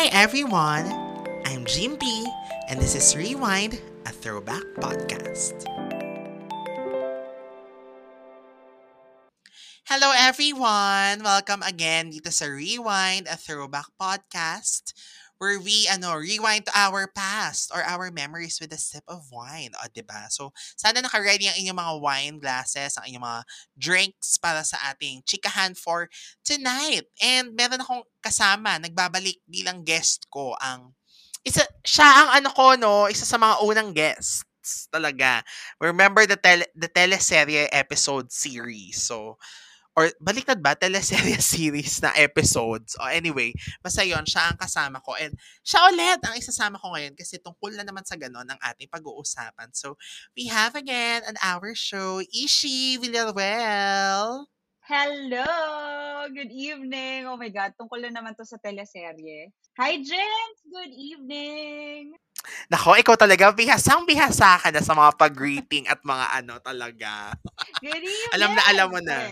Hi everyone! I'm Jim B, and this is Rewind, a throwback podcast. Hello everyone! Welcome again dito sa Rewind, a throwback podcast where we ano, rewind to our past or our memories with a sip of wine. O, diba? So, sana naka-ready ang inyong mga wine glasses, ang inyong mga drinks para sa ating chikahan for tonight. And meron akong kasama, nagbabalik bilang guest ko ang isa siya ang ano ko no, isa sa mga unang guests talaga. Remember the tele the teleserye episode series. So or baliktad ba teleserye series na episodes. O anyway, basta yon siya ang kasama ko and siya ulit ang isasama ko ngayon kasi tungkol na naman sa ganon ang ating pag-uusapan. So, we have again an hour show, Ishi Villaruel. Hello! Good evening! Oh my God, tungkol na naman to sa teleserye. Hi, James! Good evening! Nako, ikaw talaga, bihasang bihasa ka na sa mga pag-greeting at mga ano talaga. Alam na, alam mo na.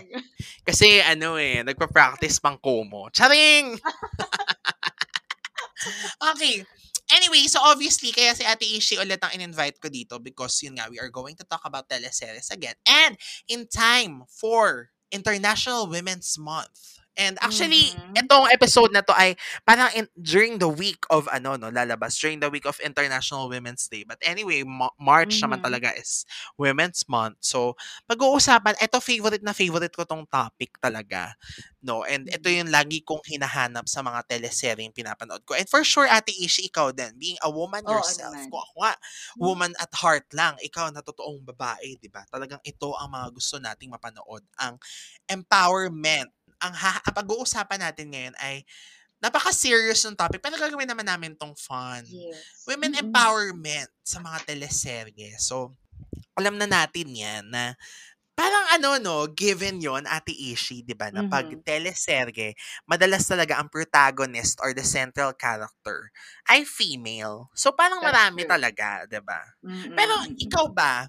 Kasi ano eh, nagpa-practice pang Kumo. Charing! okay. Anyway, so obviously, kaya si Ate Ishi ulit ang in-invite ko dito because yun nga, we are going to talk about teleseries again. And in time for International Women's Month. And actually, Mhm. itong episode na to ay parang in, during the week of ano no, lalabas during the week of International Women's Day. But anyway, Ma- March naman Mhm. talaga is Women's Month. So, pag-uusapan, ito favorite na favorite ko tong topic talaga. No, and ito Mhm. yung lagi kong hinahanap sa mga teleseryeng pinapanood ko. And for sure, Ate Ishi, ikaw din, being a woman Oo yourself, naman. kung ako nga, woman at heart lang, ikaw na totoong babae, di ba? Talagang ito ang mga gusto nating mapanood, ang empowerment. Ang, ha- ang pag-uusapan natin ngayon ay napaka-serious ng topic, pero gagawin naman namin tong fun. Yes. Women Mm-mm. empowerment sa mga teleserye. So, alam na natin yan na parang ano no, given yon Ate Ishi, di ba, na pag Mhm. teleserye, madalas talaga ang protagonist or the central character ay female. So, parang That's marami true. talaga, di ba? Mm-mm, Pero ikaw ba,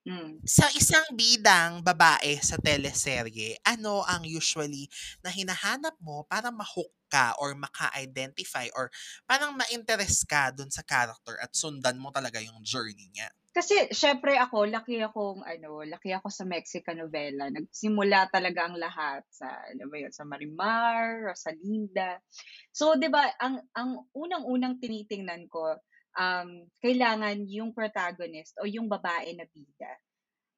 Mm. sa isang bidang babae sa teleserye, ano ang usually na hinahanap mo para ma-hook ka or maka-identify or parang ma-interest ka dun sa character at sundan mo talaga yung journey niya? Kasi syempre ako, laki akong ano, laki ako sa Mexican novela. Nagsimula talaga ang lahat sa ano ba yun, sa Marimar, Rosalinda. So 'di ba, ang ang unang-unang tinitingnan ko um kailangan yung protagonist o yung babae na bida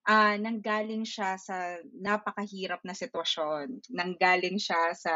ah, nanggaling siya sa napakahirap na sitwasyon. Nanggaling siya sa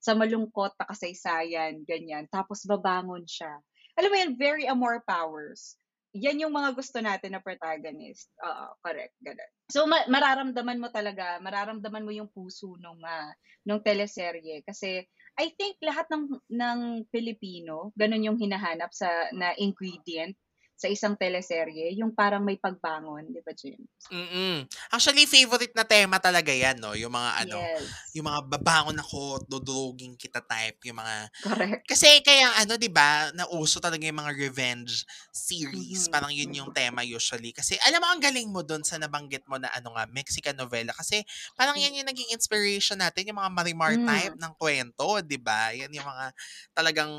sa malungkot na kasaysayan, ganyan. Tapos babangon siya. Alam mo yan, very amor powers. Yan yung mga gusto natin na protagonist. Oo, correct. Ganun. So, ma- mararamdaman mo talaga, mararamdaman mo yung puso nung, ah, nung teleserye. Kasi, I think lahat ng, ng Pilipino, ganun yung hinahanap sa, na ingredient sa isang teleserye, yung parang may pagbangon, di ba, James? Mm. Actually, favorite na tema talaga yan, no? Yung mga ano, Yes. yung mga babangon ako, dudurugin kita type, yung mga Correct. Kasi kaya ano, 'di ba, nauso talaga yung mga revenge series. Mhm, Parang yun yung tema usually. Kasi alam mo ang galing mo doon sa nabanggit mo na ano nga, Mexican novela kasi parang yan yung naging inspiration natin, yung mga Marimar Mm. type ng kwento, 'di ba? Yan yung mga talagang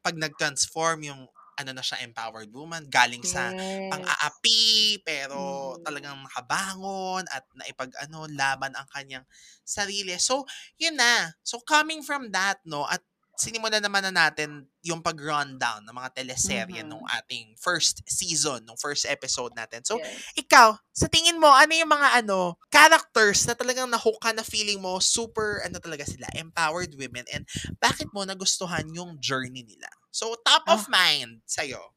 pag nag-transform yung ano na siya empowered woman galing sa Yes. pang-aapi pero Mm. talagang nakabangon at naipag ano laban ang kanyang sarili. So, yun na. So coming from that no at sinimulan naman na natin yung pag-rundown ng mga teleserye Mhm. nung ating first season, nung first episode natin. So, Yes. ikaw, sa tingin mo, ano yung mga ano, characters na talagang nahook ka na feeling mo super, ano talaga sila, empowered women and bakit mo nagustuhan yung journey nila? So, top of Ah. mind sa'yo.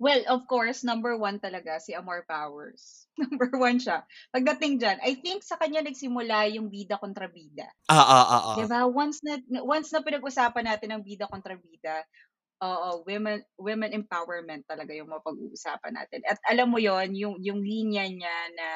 Well, of course, number one talaga si Amor Powers. Number one siya. Pagdating dyan, I think sa kanya nagsimula yung bida kontra bida. Ah, ah, ah, ah. Diba? Once na, once na pinag-usapan natin ang bida kontra bida, oo, women, women empowerment talaga yung mapag-uusapan natin. At alam mo yon yung, yung linya niya na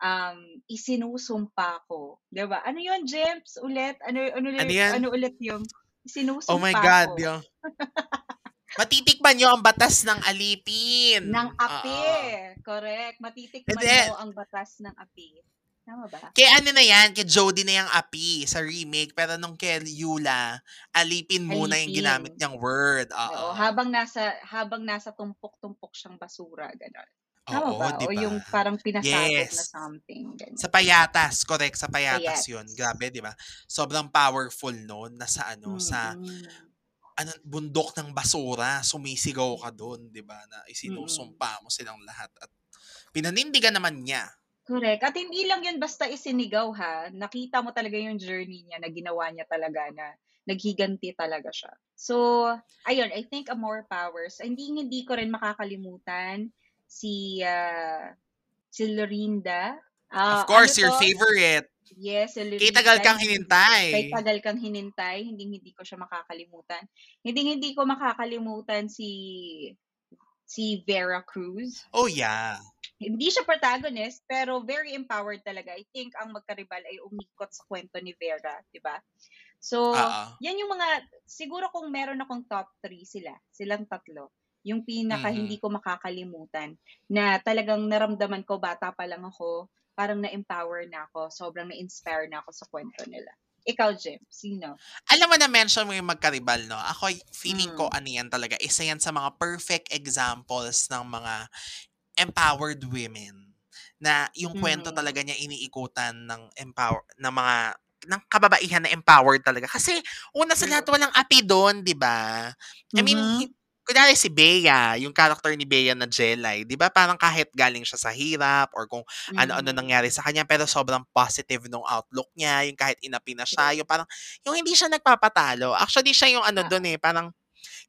um, isinusumpa ko. Diba? Ano yon James? Ulit? Ano, ano, Ano yan? ano ulit yung isinusumpa Oh my God, ko? yung... Matitikman nyo ang batas ng alipin. Ng api. Oo. Correct. Matitikman Hindi. mo ang batas ng api. Tama ba? Kay ano na yan, kay Jody na yung api sa remake. Pero nung kay Yula, alipin muna yung ginamit Alipin. niyang word. Oo, Oo. habang nasa habang nasa tumpok-tumpok siyang basura, gano'n. Tama Oo, ba? di O ba? yung parang pinasabog na Yes. something, ganyan. Sa payatas, correct, sa payatas Payats. yun. Grabe, di ba? Sobrang powerful noon na sa ano, sa Mm. ano, bundok ng basura, sumisigaw ka doon, di ba? Na Mm. isinusumpa mo silang lahat at pinanindigan naman niya. Correct. At hindi lang yun basta isinigaw ha. Nakita mo talaga yung journey niya na ginawa niya talaga na naghiganti talaga siya. So, ayun, I think a more powers. Hindi hindi ko rin makakalimutan si ah, si Lorinda. Ah, Of course, ano your to? favorite. Yes, si Lorinda. Kay tagal kang hinintay. Kay tagal kang hinintay, hindi hindi ko siya makakalimutan. Hindi hindi ko makakalimutan si si Vera Cruz. Oh, yeah. Hindi siya protagonist, pero very empowered talaga. I think ang magkaribal ay umikot sa kwento ni Vera, di ba? So, Oo. yan yung mga, siguro kung meron akong top 3 sila, silang tatlo, yung pinaka hindi ko makakalimutan, na talagang naramdaman ko, bata pa lang ako, parang na-empower na ako, sobrang na-inspire na ako sa kwento nila. Ikaw, Jim, sino? Alam mo na mention mo yung magkaribal, no? Ako, feeling ko Mm. ano yan talaga. Isa yan sa mga perfect examples ng mga empowered women na yung kwento Mhm. talaga niya iniikutan ng empower ng mga ng kababaihan na empowered talaga. Kasi una sa lahat walang api doon, 'di ba? I mean, Mhm. Kunwari si Bea, yung character ni Bea na Jelay, 'di ba? Parang kahit galing siya sa hirap or kung ano-ano Mhm. nangyari sa kanya pero sobrang positive nung outlook niya, yung kahit inapi na siya, yung parang yung hindi siya nagpapatalo. Actually siya yung ano Ah. doon eh, parang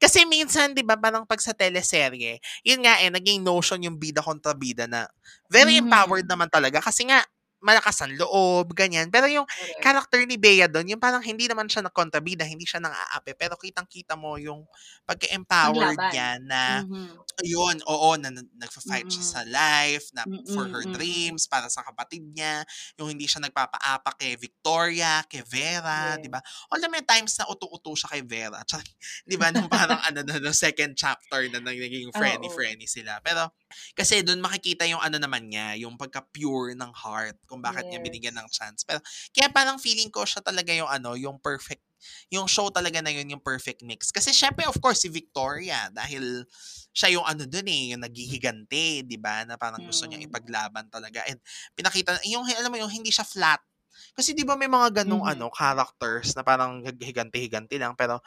kasi minsan 'di ba parang pag sa teleserye, yun nga eh naging notion yung bida kontra bida na very Mhm. empowered naman talaga kasi nga malakas ang loob, ganyan. Pero yung Correct. character ni Bea doon, yung parang hindi naman siya nagkontrabida, hindi siya nang aapi, pero kitang-kita mo yung pagka-empowered niya na Mhm. yun, oo, na, na nagfa-fight siya Mm. sa life, na for Mm, her dreams, para sa kapatid niya, yung hindi siya nagpapaapak kay Victoria, kay Vera, Yes. di ba? Although may times na utu-utu siya kay Vera, di ba, nung parang ano, no, no, second chapter na naging friendly-friendly sila. Pero, kasi doon makikita yung ano naman niya, yung pagka-pure ng heart, kung bakit niya binigyan ng Yes. chance. Pero, kaya parang feeling ko siya talaga yung ano, yung perfect yung show talaga na yun yung perfect mix. Kasi syempre, of course, si Victoria, dahil siya yung ano dun eh, yung naghihiganti, di ba? Na parang gusto niyang Mm. ipaglaban talaga. And pinakita, yung, alam mo yung hindi siya flat. Kasi di ba may mga ganong Mhm. ano, characters na parang higanti-higanti lang, pero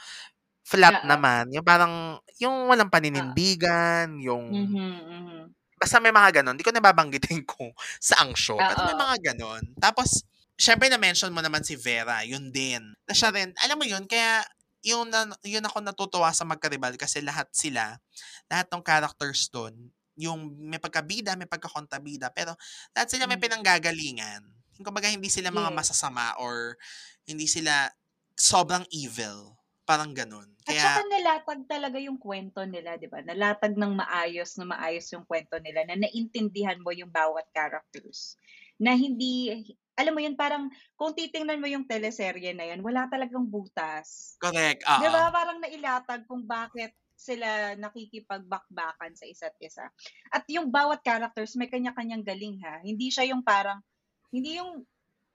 flat Oo. naman. Yung parang, yung walang Oo. paninindigan, yung, Mhm, mhm. Basta may mga ganon. Di ko nababanggitin kung saang show, pero may mga ganon. Tapos, syempre na-mention mo naman si Vera, yun din. Na siya rin, alam mo yun, kaya yung na, yun ako natutuwa sa magkaribal kasi lahat sila, lahat ng characters doon, yung may pagkabida, may pagkakontabida, pero lahat sila may Mhm. pinanggagalingan. Kumbaga hindi sila mga Yes. masasama or hindi sila sobrang evil. Parang ganon. At Kaya, saka nalatag talaga yung kwento nila, di ba? Nalatag ng maayos na maayos yung kwento nila na naintindihan mo yung bawat characters. Na hindi, alam mo yun, parang kung titingnan mo yung teleserye na yan, wala talagang butas. correct, Di ba? Parang nailatag kung bakit sila nakikipagbakbakan sa isa't isa. At yung bawat characters may kanya-kanyang galing ha. Hindi siya yung parang, hindi yung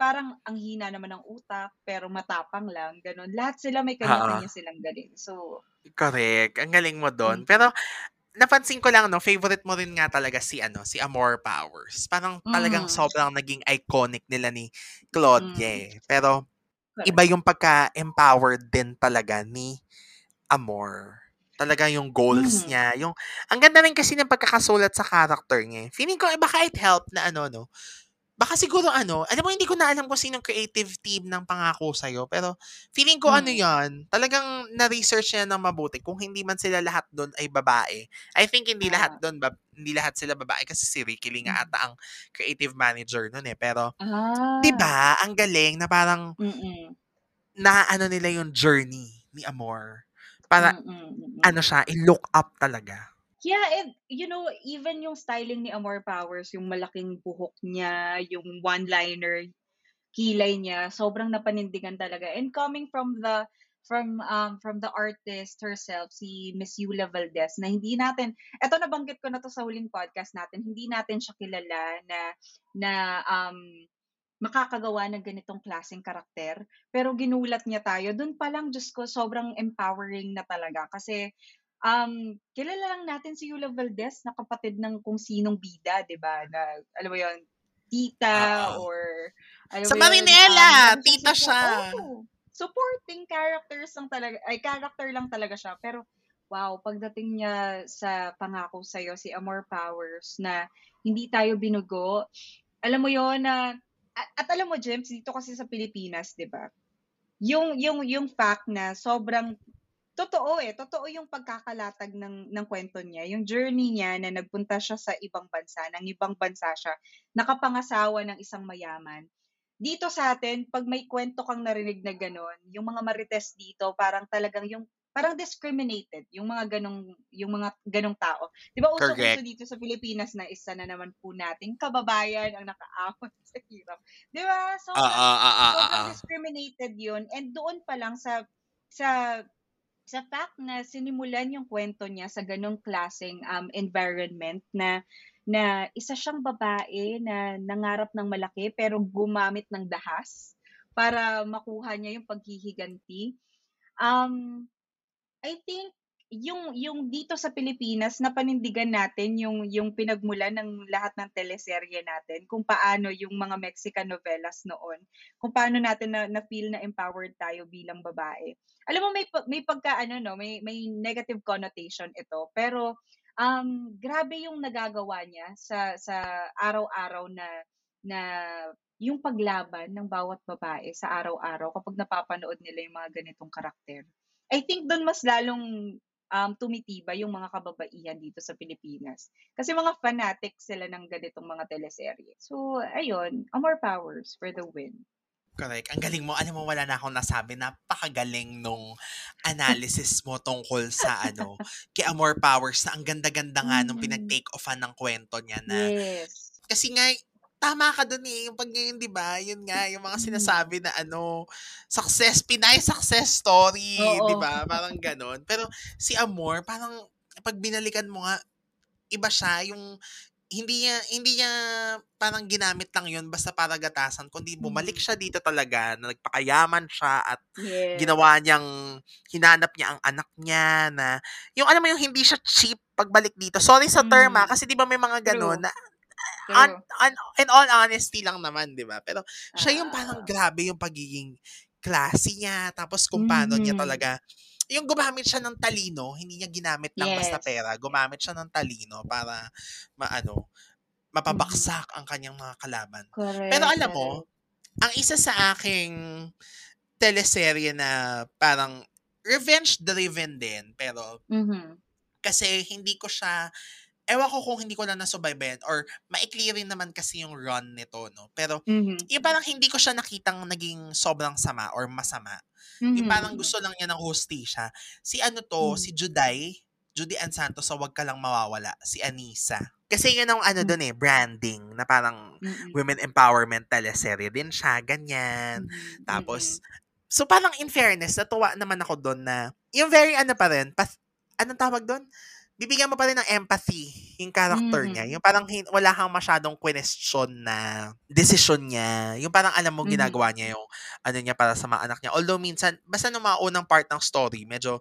parang ang hina naman ng utak, pero matapang lang, ganun. Lahat sila may kanya-kanya silang galing. So, Correct. Ang galing mo doon. mm, Pero, napansin ko lang, no, favorite mo rin nga talaga si, ano, si Amor Powers. Parang talagang mm, sobrang naging iconic nila ni Claudia mm, eh. Pero, iba correct. yung pagka-empowered din talaga ni Amor. Talaga yung goals Mhm. niya. Yung, ang ganda rin kasi ng pagkakasulat sa character niya. eh. Feeling ko, eh, baka it help na ano, no? Baka siguro ano, alam mo, hindi ko na alam kung sinong creative team ng pangako sa'yo. Pero, feeling ko ano Mm. yan, talagang na-research niya ng mabuti. Kung hindi man sila lahat doon ay babae. I think hindi lahat Ah, doon, bab- hindi lahat sila babae kasi si Ricky Lee nga mm. ata ang creative manager noon eh. Pero, di Ah, ba, ang galing na parang mm, na ano nila yung journey ni Amor. Para, mm, ano siya, i-look up talaga. Yeah, and you know, even yung styling ni Amor Powers, yung malaking buhok niya, yung one-liner, kilay niya, sobrang napanindigan talaga. And coming from the from um from the artist herself, si Miss Yula Valdez, na hindi natin, eto nabanggit ko na to sa huling podcast natin, hindi natin siya kilala na na um makakagawa ng ganitong klaseng karakter. Pero ginulat niya tayo. Dun pa lang, Diyos ko, sobrang empowering na talaga. Kasi, um, kilala lang natin si Yula Valdez na kapatid ng kung sinong bida, di ba? Na, alam mo yun, tita Oo. or alam Sa Marinela, um, tita siya. Oo. supporting characters lang talaga, ay character lang talaga siya. Pero, wow, pagdating niya sa pangako sa'yo, si Amor Powers, na hindi tayo binugo, alam mo yon na, at, at alam mo, James, dito kasi sa Pilipinas, di ba? Yung, yung, yung fact na sobrang totoo eh, totoo yung pagkakalatag ng ng kwento niya, yung journey niya na nagpunta siya sa ibang bansa, ng ibang bansa siya, nakapangasawa ng isang mayaman. Dito sa atin, pag may kwento kang narinig na gano'n, yung mga marites dito, parang talagang yung parang discriminated yung mga ganong yung mga ganong tao. 'Di ba uso Correct. dito sa Pilipinas na isa na naman po nating kababayan ang nakaahon sa hirap. 'Di ba? So Oo, oo, oo, sobrang oo. discriminated yun. And doon pa lang sa sa sa fact na sinimulan yung kwento niya sa ganong klaseng um, environment na na isa siyang babae na nangarap ng malaki pero gumamit ng dahas para makuha niya yung paghihiganti. Um, I think yung yung dito sa Pilipinas napanindigan natin yung yung pinagmulan ng lahat ng teleserye natin kung paano yung mga Mexican novelas noon kung paano natin na, na feel na empowered tayo bilang babae. Alam mo may may pagka ano no, may may negative connotation ito pero um grabe yung nagagawa niya sa sa araw-araw na na yung paglaban ng bawat babae sa araw-araw kapag napapanood nila yung mga ganitong karakter. I think doon mas lalong um, tumitibay yung mga kababaihan dito sa Pilipinas. Kasi mga fanatic sila ng ganitong mga teleserye. So, ayun, Amor Powers for the win. Correct. Ang galing mo. Alam mo, wala na akong nasabi. Napakagaling nung analysis mo tungkol sa ano, kay Amor Powers na ang ganda-ganda nga nung Mhm. pinag-take offan ng kwento niya na Yes. kasi nga tama ka dun eh. Yung pag ngayon, di ba? Yun nga, yung mga Mm. sinasabi na ano, success, Pinay success story, di ba? Parang ganon. Pero si Amor, parang pag binalikan mo nga, iba siya, yung hindi niya, hindi niya parang ginamit lang yun basta para gatasan, kundi bumalik Mhm. siya dito talaga, na nagpakayaman siya at Yes. ginawa niyang, hinanap niya ang anak niya na, yung alam mo yung hindi siya cheap pagbalik dito. Sorry sa term ah, Mhm. kasi di ba may mga True. na True. un, un- in all honesty lang naman, di ba? Pero siya yung parang Ah. grabe yung pagiging classy niya, tapos kung paano niya Mhm. talaga, yung gumamit siya ng talino, hindi niya ginamit lang basta Yes. pera, gumamit siya ng talino para maano, mapabaksak ang kanyang mga kalaban. Correct. Pero alam mo, ang isa sa aking teleserye na parang revenge-driven din, pero Mhm. kasi hindi ko siya, ewan ko kung hindi ko lang nasubaybayan or maikli rin naman kasi yung run nito, no? Pero Mhm. yung parang hindi ko siya nakitang naging sobrang sama or masama. Yung Mhm. parang Mhm. gusto lang niya ng hostisya. Si ano to, Mhm. si Juday, Judy Ann Santos sa Wag Ka Lang Mawawala, si Anisa. Kasi yun ang ano Mhm. dun eh, branding, na parang Mhm. women empowerment teleserye din siya, ganyan. Mhm. Tapos, Mhm. so parang in fairness, natuwa naman ako doon na, yung very ano pa rin, pas, anong tawag doon? Bibigyan mo pa rin ng empathy yung character niya. Mhm. Yung parang hin- wala kang masyadong question na decision niya. Yung parang alam mo Mhm. ginagawa niya yung ano niya para sa mga anak niya. Although minsan, basta nung mga unang part ng story, medyo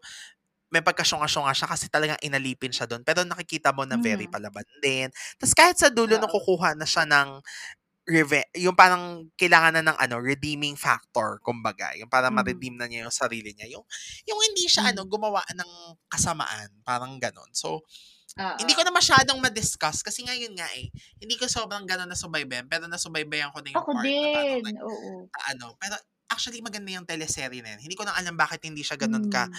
may pagkasyunga-syunga siya kasi talagang inalipin siya doon. Pero nakikita mo na very Mhm. palaban din. Tapos kahit sa dulo nung Oo. kukuha na siya ng reve- yung parang kailangan na ng ano, redeeming factor, kumbaga. Yung para Mhm. ma-redeem na niya yung sarili niya. Yung, yung hindi siya ano, Mhm. gumawa ng kasamaan. Parang ganon. So, hindi Oo. ko na masyadong ma-discuss kasi nga yun nga eh. Hindi ko sobrang ganon na subaybayan, pero nasubaybayan ko na yung Ako part na parang din. Oo. ano. Pero actually maganda yung teleserye na yun. Hindi ko na alam bakit hindi siya ganon ka Mm.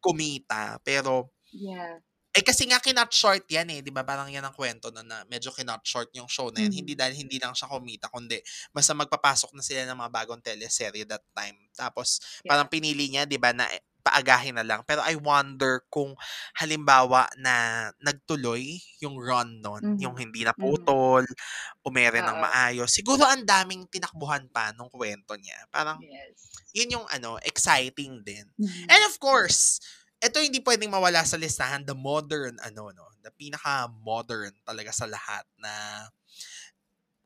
kumita. Pero, Yeah. Eh kasi nga kinot short yan eh, 'di ba? Parang yan ang kwento na, na medyo kinot short yung show na yan. Hindi Mhm. dahil hindi lang siya kumita, kundi basta magpapasok na sila ng mga bagong teleserye that time. Tapos parang Yeah. pinili niya, 'di ba, na paagahin na lang. Pero I wonder kung halimbawa na nagtuloy yung run nun, yung Mhm. hindi Mhm. naputol, umere ng maayos. Siguro ang daming tinakbuhan pa nung kwento niya. Parang Yes. yun yung ano, exciting din. Mhm. And of course, ito hindi pwedeng mawala sa listahan, the modern, ano, no, the pinaka-modern talaga sa lahat na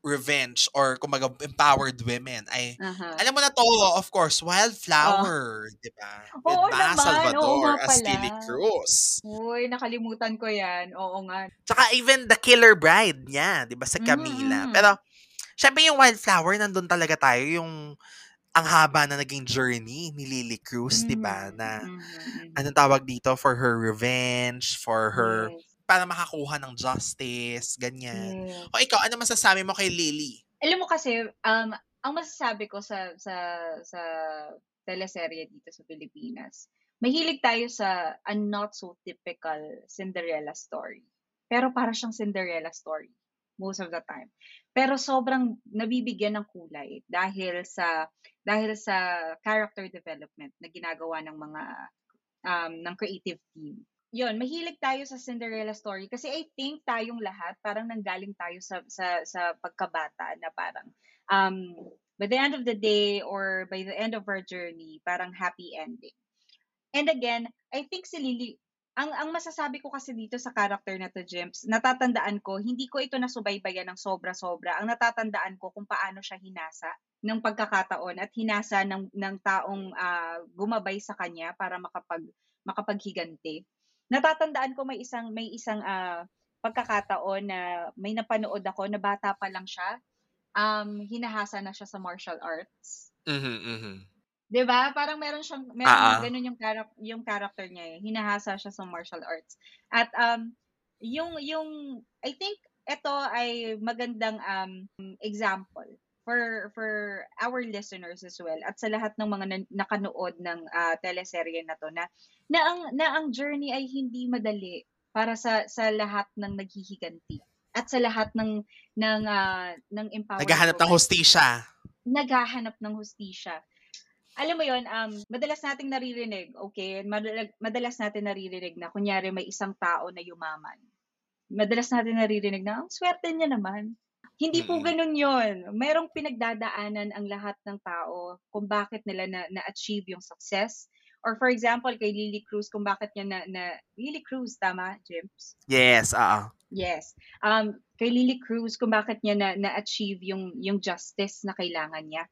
revenge or kumaga empowered women ay Aha. alam mo na to, of course, Wildflower, di ba? With Oo Ma naman, oo Salvador nga as. Lily Cruz. Uy, nakalimutan ko yan. Oo nga. Tsaka even the killer bride niya, di ba, sa Camila. Mm. Pero, syempre yung Wildflower, nandun talaga tayo, yung ang haba na naging journey ni Lily Cruz, di ba? Mhm, Na, mhm, mhm. anong tawag dito, for her revenge, for her, Yes, para makakuha ng justice, ganyan. yes. O ikaw, ano masasabi mo kay Lily? Alam mo kasi, um, ang masasabi ko sa sa sa teleserye dito sa Pilipinas, mahilig tayo sa a not so typical Cinderella story. Pero para siyang Cinderella story most of the time. Pero sobrang nabibigyan ng kulay dahil sa dahil sa character development na ginagawa ng mga um, ng creative team. Yun, mahilig tayo sa Cinderella story kasi I think tayong lahat parang nanggaling tayo sa sa sa pagkabata na parang um by the end of the day or by the end of our journey, parang happy ending. And again, I think si Lily, ang ang masasabi ko kasi dito sa character na to, Jems, natatandaan ko, hindi ko ito nasubaybayan ng sobra-sobra. Ang natatandaan ko kung paano siya hinasa ng pagkakataon at hinasa ng ng taong ah, gumabay sa kanya para makapag makapaghiganti. Natatandaan ko may isang may isang ah, pagkakataon na may napanood ako na bata pa lang siya. Um, hinahasa na siya sa martial arts. Mhm, mhm. 'Di ba? Parang meron siyang meron ah. ganun yung character yung character niya eh. Hinahasa siya sa martial arts. At um yung yung I think ito ay magandang um example for for our listeners as well at sa lahat ng mga nan- nakanood ng ah, teleserye na to na na ang na ang journey ay hindi madali para sa sa lahat ng naghihiganti at sa lahat ng ng ah, ng empowered Naghahanap ng woman hostisya. naghahanap ng hustisya. Alam mo yon um, madalas nating naririnig, okay, madalas, madalas natin naririnig na kunyari may isang tao na yumaman. Madalas natin naririnig na, ang swerte niya naman. Hindi po ganun yon. Merong pinagdadaanan ang lahat ng tao kung bakit nila na, na-achieve yung success. Or for example, kay Lily Cruz, kung bakit niya na, na Lily Cruz, tama, James? Yes, oo. Yes. Um, kay Lily Cruz, kung bakit niya na, na-achieve yung, yung justice na kailangan niya.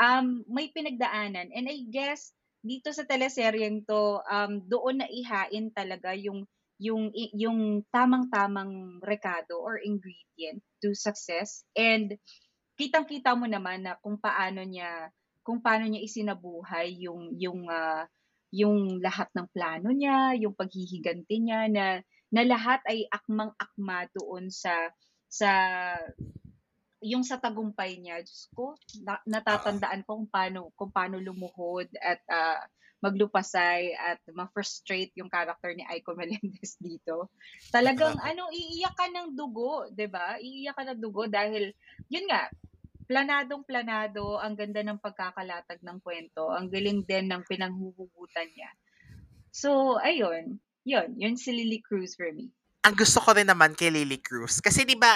Um, may pinagdaanan. And I guess, dito sa teleseryeng to, um, doon na ihain talaga yung yung yung tamang-tamang rekado or ingredient to success and kitang-kita mo naman na kung paano niya kung paano niya isinabuhay yung yung ah, yung lahat ng plano niya, yung paghihiganti niya na na lahat ay akmang-akma doon sa sa yung sa tagumpay niya. Diyos ko, na- natatandaan ko kung paano kung paano lumuhod at ah, maglupasay at ma-frustrate yung character ni Aiko Melendez dito. Talagang ano, iiyak ka ng dugo, 'di ba? Iiyak ka ng dugo dahil yun nga, planadong planado, ang ganda ng pagkakalatag ng kwento, ang galing din ng pinanghuhugutan niya. So, ayun. Yun, yun si Lily Cruz for me. Ang gusto ko rin naman kay Lily Cruz, kasi di ba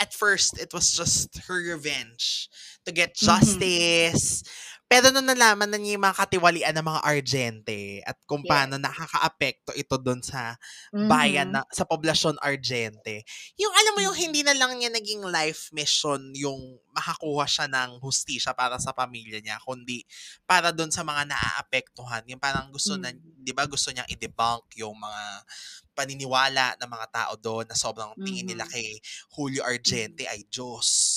at first, it was just her revenge to get Mhm. justice. Pero nung nalaman na niya yung mga katiwalian ng mga Argente at kung Yes. paano nakaka-apekto ito doon sa bayan Mhm. na sa poblasyon Argente. Yung alam mo yung Mhm. hindi na lang niya naging life mission yung makakuha siya ng hustisya para sa pamilya niya, kundi para doon sa mga naaapektuhan. Yung parang gusto na, Mhm. 'di ba, gusto niyang i-debunk yung mga paniniwala ng mga tao doon na sobrang tingin nila Mhm. kay Julio Argente ay Diyos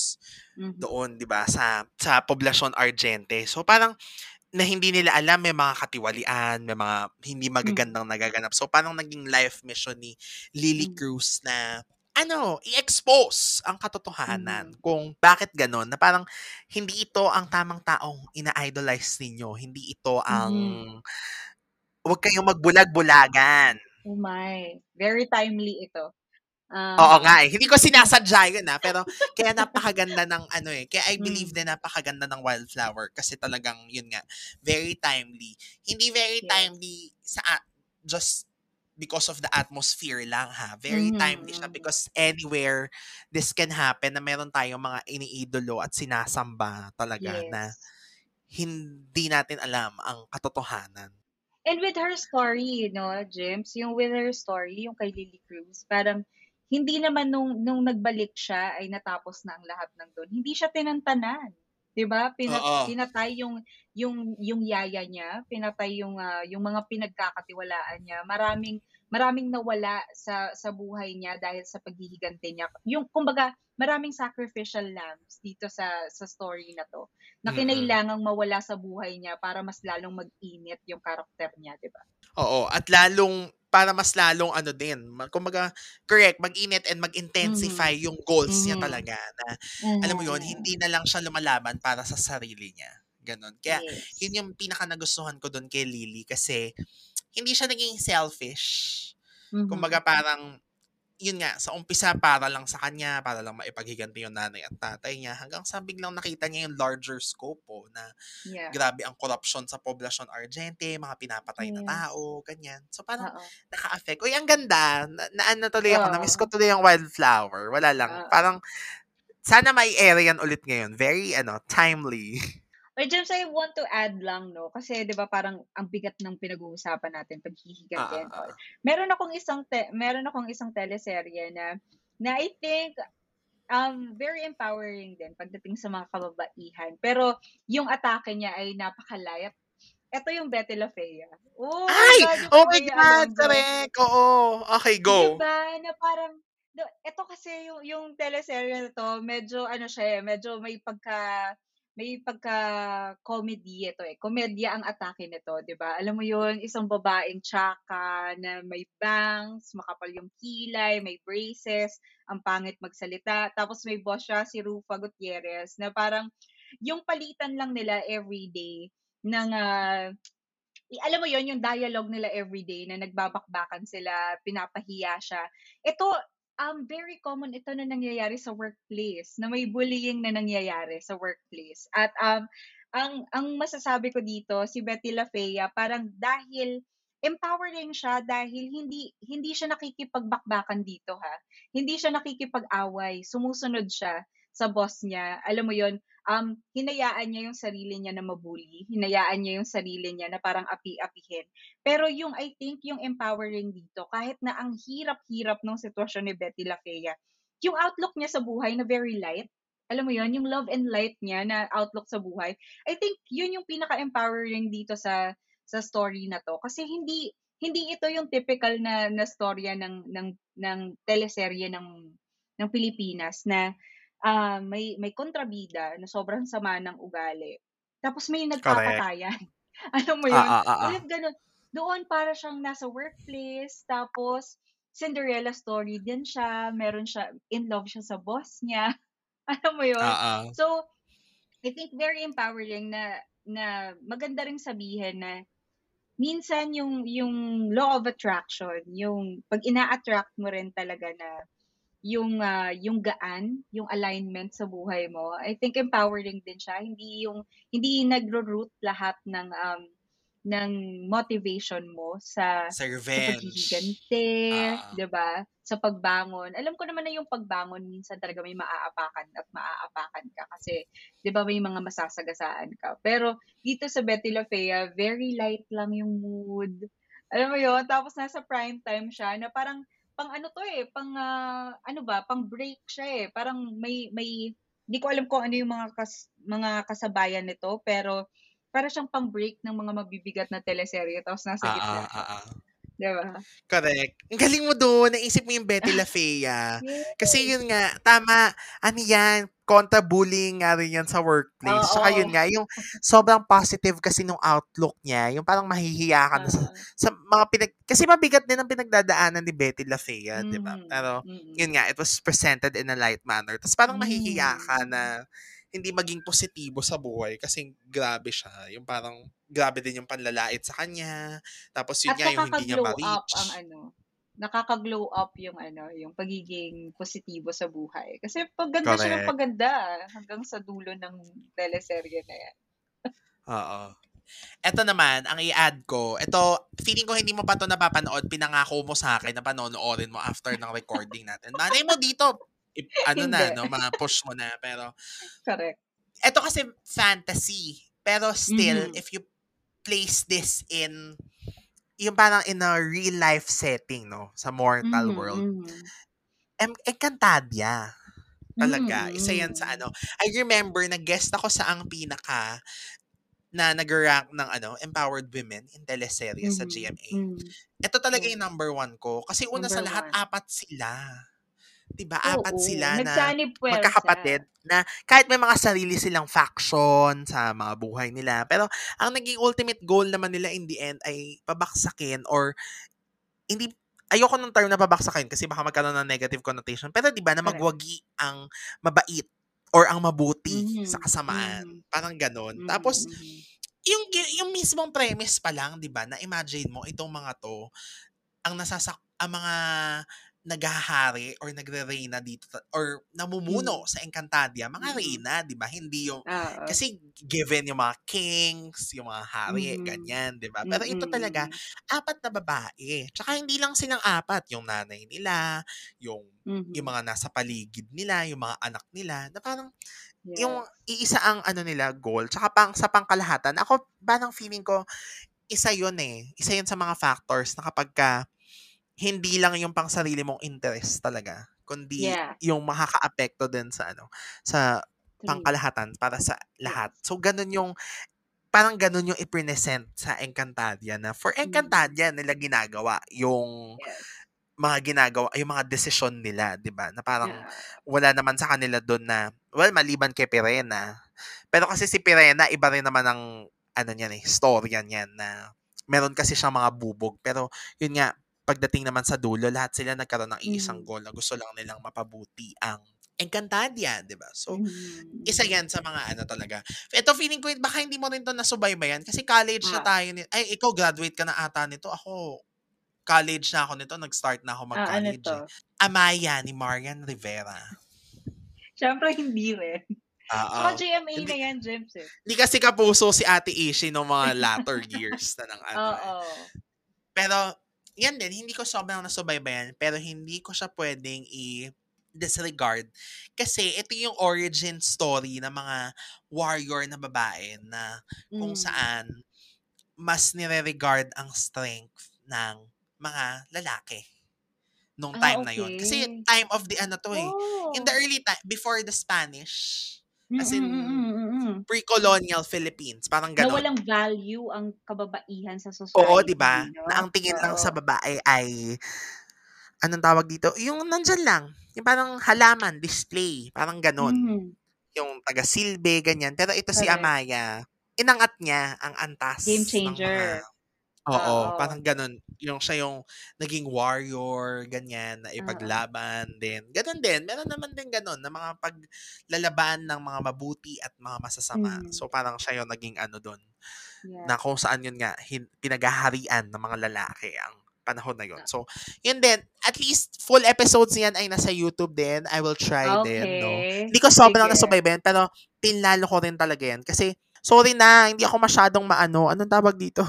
Mhm. doon, 'di ba, sa sa poblasyon Argente. So parang na hindi nila alam may mga katiwalian, may mga hindi Mhm. magagandang nagaganap. So parang naging life mission ni Lily Mhm. Cruz na ano, i-expose ang katotohanan Mhm. kung bakit ganon na parang hindi ito ang tamang taong ina-idolize ninyo. Hindi ito ang Mhm. huwag kayong magbulag-bulagan. Oh my. Very timely ito. Oo Ah, nga eh. Hindi ko sinasadya yun ah. Pero kaya napakaganda ng ano eh. Kaya I believe mm, na napakaganda ng Wildflower. Kasi talagang yun nga. Very timely. Hindi very yes. timely sa just because of the atmosphere lang ha. Very timely siya Mhm. because anywhere this can happen na meron tayong mga iniidolo at sinasamba talaga na Yes. hindi natin alam ang katotohanan. And with her story, you know, James, yung with her story, yung kay Lily Cruz, parang hindi naman nung nung nagbalik siya ay natapos na ang lahat ng doon. Hindi siya tinantanan. 'Di ba? Pina, Oo. pinatay yung yung yung yaya niya, pinatay yung uh, yung mga pinagkakatiwalaan niya. Maraming maraming nawala sa sa buhay niya dahil sa paghihigante niya. Yung kumbaga, maraming sacrificial lambs dito sa sa story na to. Na kinailangang mawala sa buhay niya para mas lalong mag-init yung karakter niya, 'di ba? Oo, at lalong para mas lalong ano din, kumbaga, correct, mag-init and mag-intensify Mhm. yung goals niya Mhm. talaga na, alam mo yun, Mhm. hindi na lang siya lumalaban para sa sarili niya. Ganon. Kaya, Yes. yun yung pinaka nagustuhan ko doon kay Lily kasi, hindi siya naging selfish. Mhm. Kumbaga parang, yun nga, sa umpisa para lang sa kanya, para lang maipaghiganti yung nanay at tatay niya, hanggang sa biglang nakita niya yung larger scope po na Yeah. grabe ang corruption sa poblasyon Argente, mga pinapatay na Yes. tao, ganyan. So parang Oo. naka-affect. Uy, ang ganda. Na, na ano tuloy ako, na-miss ko tuloy yung wildflower. Wala lang. Oo. Parang, sana may air yan ulit ngayon. Very, ano, timely. Or James, I want to add lang, no? Kasi, di ba, parang ang bigat ng pinag-uusapan natin, paghihiganti and Ah, ah, all. ah. Meron akong isang, te- meron akong isang teleserye na, na I think, um, very empowering din pagdating sa mga kababaihan. Pero, yung atake niya ay napakalayat. Ito yung Betty La Fea. Oh my Ay! God, Oh my God! Correct! Oo. Okay, go. Diba? Na parang, ito kasi yung, yung teleserye na to, medyo ano siya eh, medyo may pagka, may pagka comedy ito eh. Komedya ang atake nito, 'di ba? Alam mo 'yun, isang babaeng tsaka na may bangs, makapal yung kilay, may braces, ang pangit magsalita. Tapos may boss siya si Rufa Gutierrez na parang yung palitan lang nila everyday ng i- alam mo yon yung dialogue nila everyday na nagbabakbakan sila, pinapahiya siya. Ito, um, very common ito na nangyayari sa workplace, na may bullying na nangyayari sa workplace. At um, ang, ang masasabi ko dito, si Betty La Fea, parang dahil empowering siya dahil hindi hindi siya nakikipagbakbakan dito ha. Hindi siya nakikipag-away, sumusunod siya sa boss niya. Alam mo 'yon, um, hinayaan niya yung sarili niya na mabully, hinayaan niya yung sarili niya na parang api-apihin. Pero yung I think yung empowering dito, kahit na ang hirap-hirap ng sitwasyon ni Betty La Fea, yung outlook niya sa buhay na very light, alam mo yon yung love and light niya na outlook sa buhay, I think yun yung pinaka-empowering dito sa sa story na to kasi hindi hindi ito yung typical na na storya ng ng ng teleserye ng ng Pilipinas na ah, may may kontrabida na sobrang sama ng ugali. Tapos may nagpapatayan. Alam mo Ah, yun? ah, ah, ah. Ulit ganun. Doon para siyang nasa workplace, tapos Cinderella story din siya, meron siya, in love siya sa boss niya. Alam mo yun? Ah, ah. So, I think very empowering na na maganda ring sabihin na minsan yung yung law of attraction, yung pag ina-attract mo rin talaga na yung ah, yung gaan, yung alignment sa buhay mo. I think empowering din siya. Hindi yung hindi nagro-root lahat ng um ng motivation mo sa Sa sa revenge. paghihigante, Ah, ah. 'di ba? Sa pagbangon. Alam ko naman na yung pagbangon minsan talaga may maaapakan at maaapakan ka kasi 'di ba may mga masasagasaan ka. Pero dito sa Betty La Fea, very light lang yung mood. Alam mo yun? Tapos nasa prime time siya na parang pang ano to eh, pang ah, ano ba, pang break siya eh. Parang may may hindi ko alam kung ano yung mga kas, mga kasabayan nito, pero para siyang pang break ng mga mabibigat na teleserye tapos nasa Ah, gitna ah, ah, ah. 'Di ba? Correct. Ang galing mo doon. Naisip mo yung Betty La Fea. Kasi yun nga, tama, ano yan, contra-bullying nga rin yan sa workplace. Tsaka yun Oo. nga, yung sobrang positive kasi nung outlook niya, yung parang mahihiya ka na sa, sa mga pinag... Kasi mabigat din ang pinagdadaanan ni Betty La Fea, di ba? Mhm. Pero, Mm. yun nga, it was presented in a light manner. Tapos parang mahihiya ka na hindi maging positibo sa buhay kasi grabe siya. Yung parang grabe din yung panlalait sa kanya. Tapos yun At nga, yung hindi niya up ang ma-reach. ano, nakaka-glow up yung ano, yung pagiging positibo sa buhay. Kasi paganda siya ng Correct. paganda hanggang sa dulo ng teleserye na yan. Oo. Eto naman, ang i-add ko, ito, feeling ko hindi mo pa to napapanood, pinangako mo sa akin na panonoorin mo after ng recording natin. Malay mo dito, i- ano na, no, ma-push mo na. Pero, Correct. eto kasi fantasy. Pero still, Mhm. if you place this in, yung parang in a real life setting, no, sa mortal Mhm, world, mhm. Em- Encantadia. Talaga. Isa yan sa Mm. ano. I remember, nag-guest ako sa ang pinaka na nag-rank ng ano, empowered women in teleserye sa Mhm. GMA. Mm. Ito talaga yung number one ko. Kasi una sa Number lahat, one. apat sila. Diba? Apat Oo. sila na Nagsanib puwersa. magkakapatid na kahit may mga sarili silang faction sa mga buhay nila. Pero ang naging ultimate goal naman nila in the end ay pabaksakin or hindi ayoko ng term na pabaksakin kasi baka magkaroon ng negative connotation. Pero 'di ba na magwagi ang mabait or ang mabuti Mhm. sa kasamaan. Mhm. Parang ganon. Mhm, Tapos mhm. yung yung mismong premise pa lang, 'di ba? Na imagine mo itong mga 'to ang nasasak ang mga naghahari or nagre-reyna dito or namumuno Mm. sa Encantadia, mga Mm. reyna, 'di ba? Hindi yung Oo. kasi given yung mga kings, yung mga hari, Mhm. ganyan, 'di ba? Pero ito Mm, talaga mm, apat na babae. Tsaka hindi lang silang apat, yung nanay nila, yung mhm. yung mga nasa paligid nila, yung mga anak nila, na parang Yes. yung iisa ang ano nila goal. Tsaka pang sa pangkalahatan, ako parang feeling ko isa 'yun eh. Isa 'yun sa mga factors na kapag ka hindi lang yung pang sarili mong interest talaga, kundi Yeah. yung makakaapekto din sa ano, sa pangkalahatan para sa lahat. So ganun yung parang ganun yung i-present sa Encantadia na for Mm. Encantadia nila ginagawa yung Yes. mga ginagawa, yung mga desisyon nila, 'di ba? Na parang Yeah. wala naman sa kanila doon na, well, maliban kay Pirena. Pero kasi si Pirena, iba rin naman ang, ano niyan eh, storya niyan na meron kasi siyang mga bubog. Pero, yun nga, pagdating naman sa dulo, lahat sila nagkaroon ng iisang Mhm. goal na gusto lang nilang mapabuti ang Encantadia, di ba? So, isa mhm. yan sa mga ano talaga. Ito feeling ko, baka hindi mo rin to nasubaybayan kasi college na Ah. tayo. Ni, ay, ikaw graduate ka na ata nito. Ako, college na ako nito. Nag-start na ako Ah, ano mag-college. eh. Amaya ni Marian Rivera. Siyempre hindi rin. Oo. Saka GMA Hindi- na yan, James eh. Hindi kasi kapuso si Ate Ishi ng mga latter years na ng ano. eh. Oo. Pero, yan din, hindi ko sobrang nasubaybayan, pero hindi ko siya pwedeng i- disregard kasi ito yung origin story ng mga warrior na babae na kung Mm. saan mas nire-regard ang strength ng mga lalaki nung Ah, time na yon Kasi okay. time of the ano to eh. Oh. In the early time, before the Spanish, as in, pre-colonial Philippines, parang Na ganon. walang value ang kababaihan sa society. Oo, di ba? no? Na ang tingin lang sa babae ay anong tawag dito? Yung nandyan lang. Yung parang halaman, display. Parang ganon. Mhm. Yung taga-silbe, ganyan. Pero ito si Correct. Amaya, inangat niya ang antas Game ng changer. mga... Oo, Oo. parang ganon. Yung siya yung naging warrior, ganyan, na Oo. ipaglaban din. Ganon din. Meron naman din ganon na mga paglalaban ng mga mabuti at mga masasama. Mhm. So parang siya yung naging ano doon Yeah. na kung saan yun nga hin- pinaghaharian ng mga lalaki ang panahon na Ah. yun. So, yun din. At least, full episodes niyan ay nasa YouTube din. I will try din, no? Okay. Hindi ko sobrang Sige. nasubaybayan, pero tinlalo ko rin talaga yan. Kasi, sorry na, hindi ako masyadong maano. Anong tawag dito?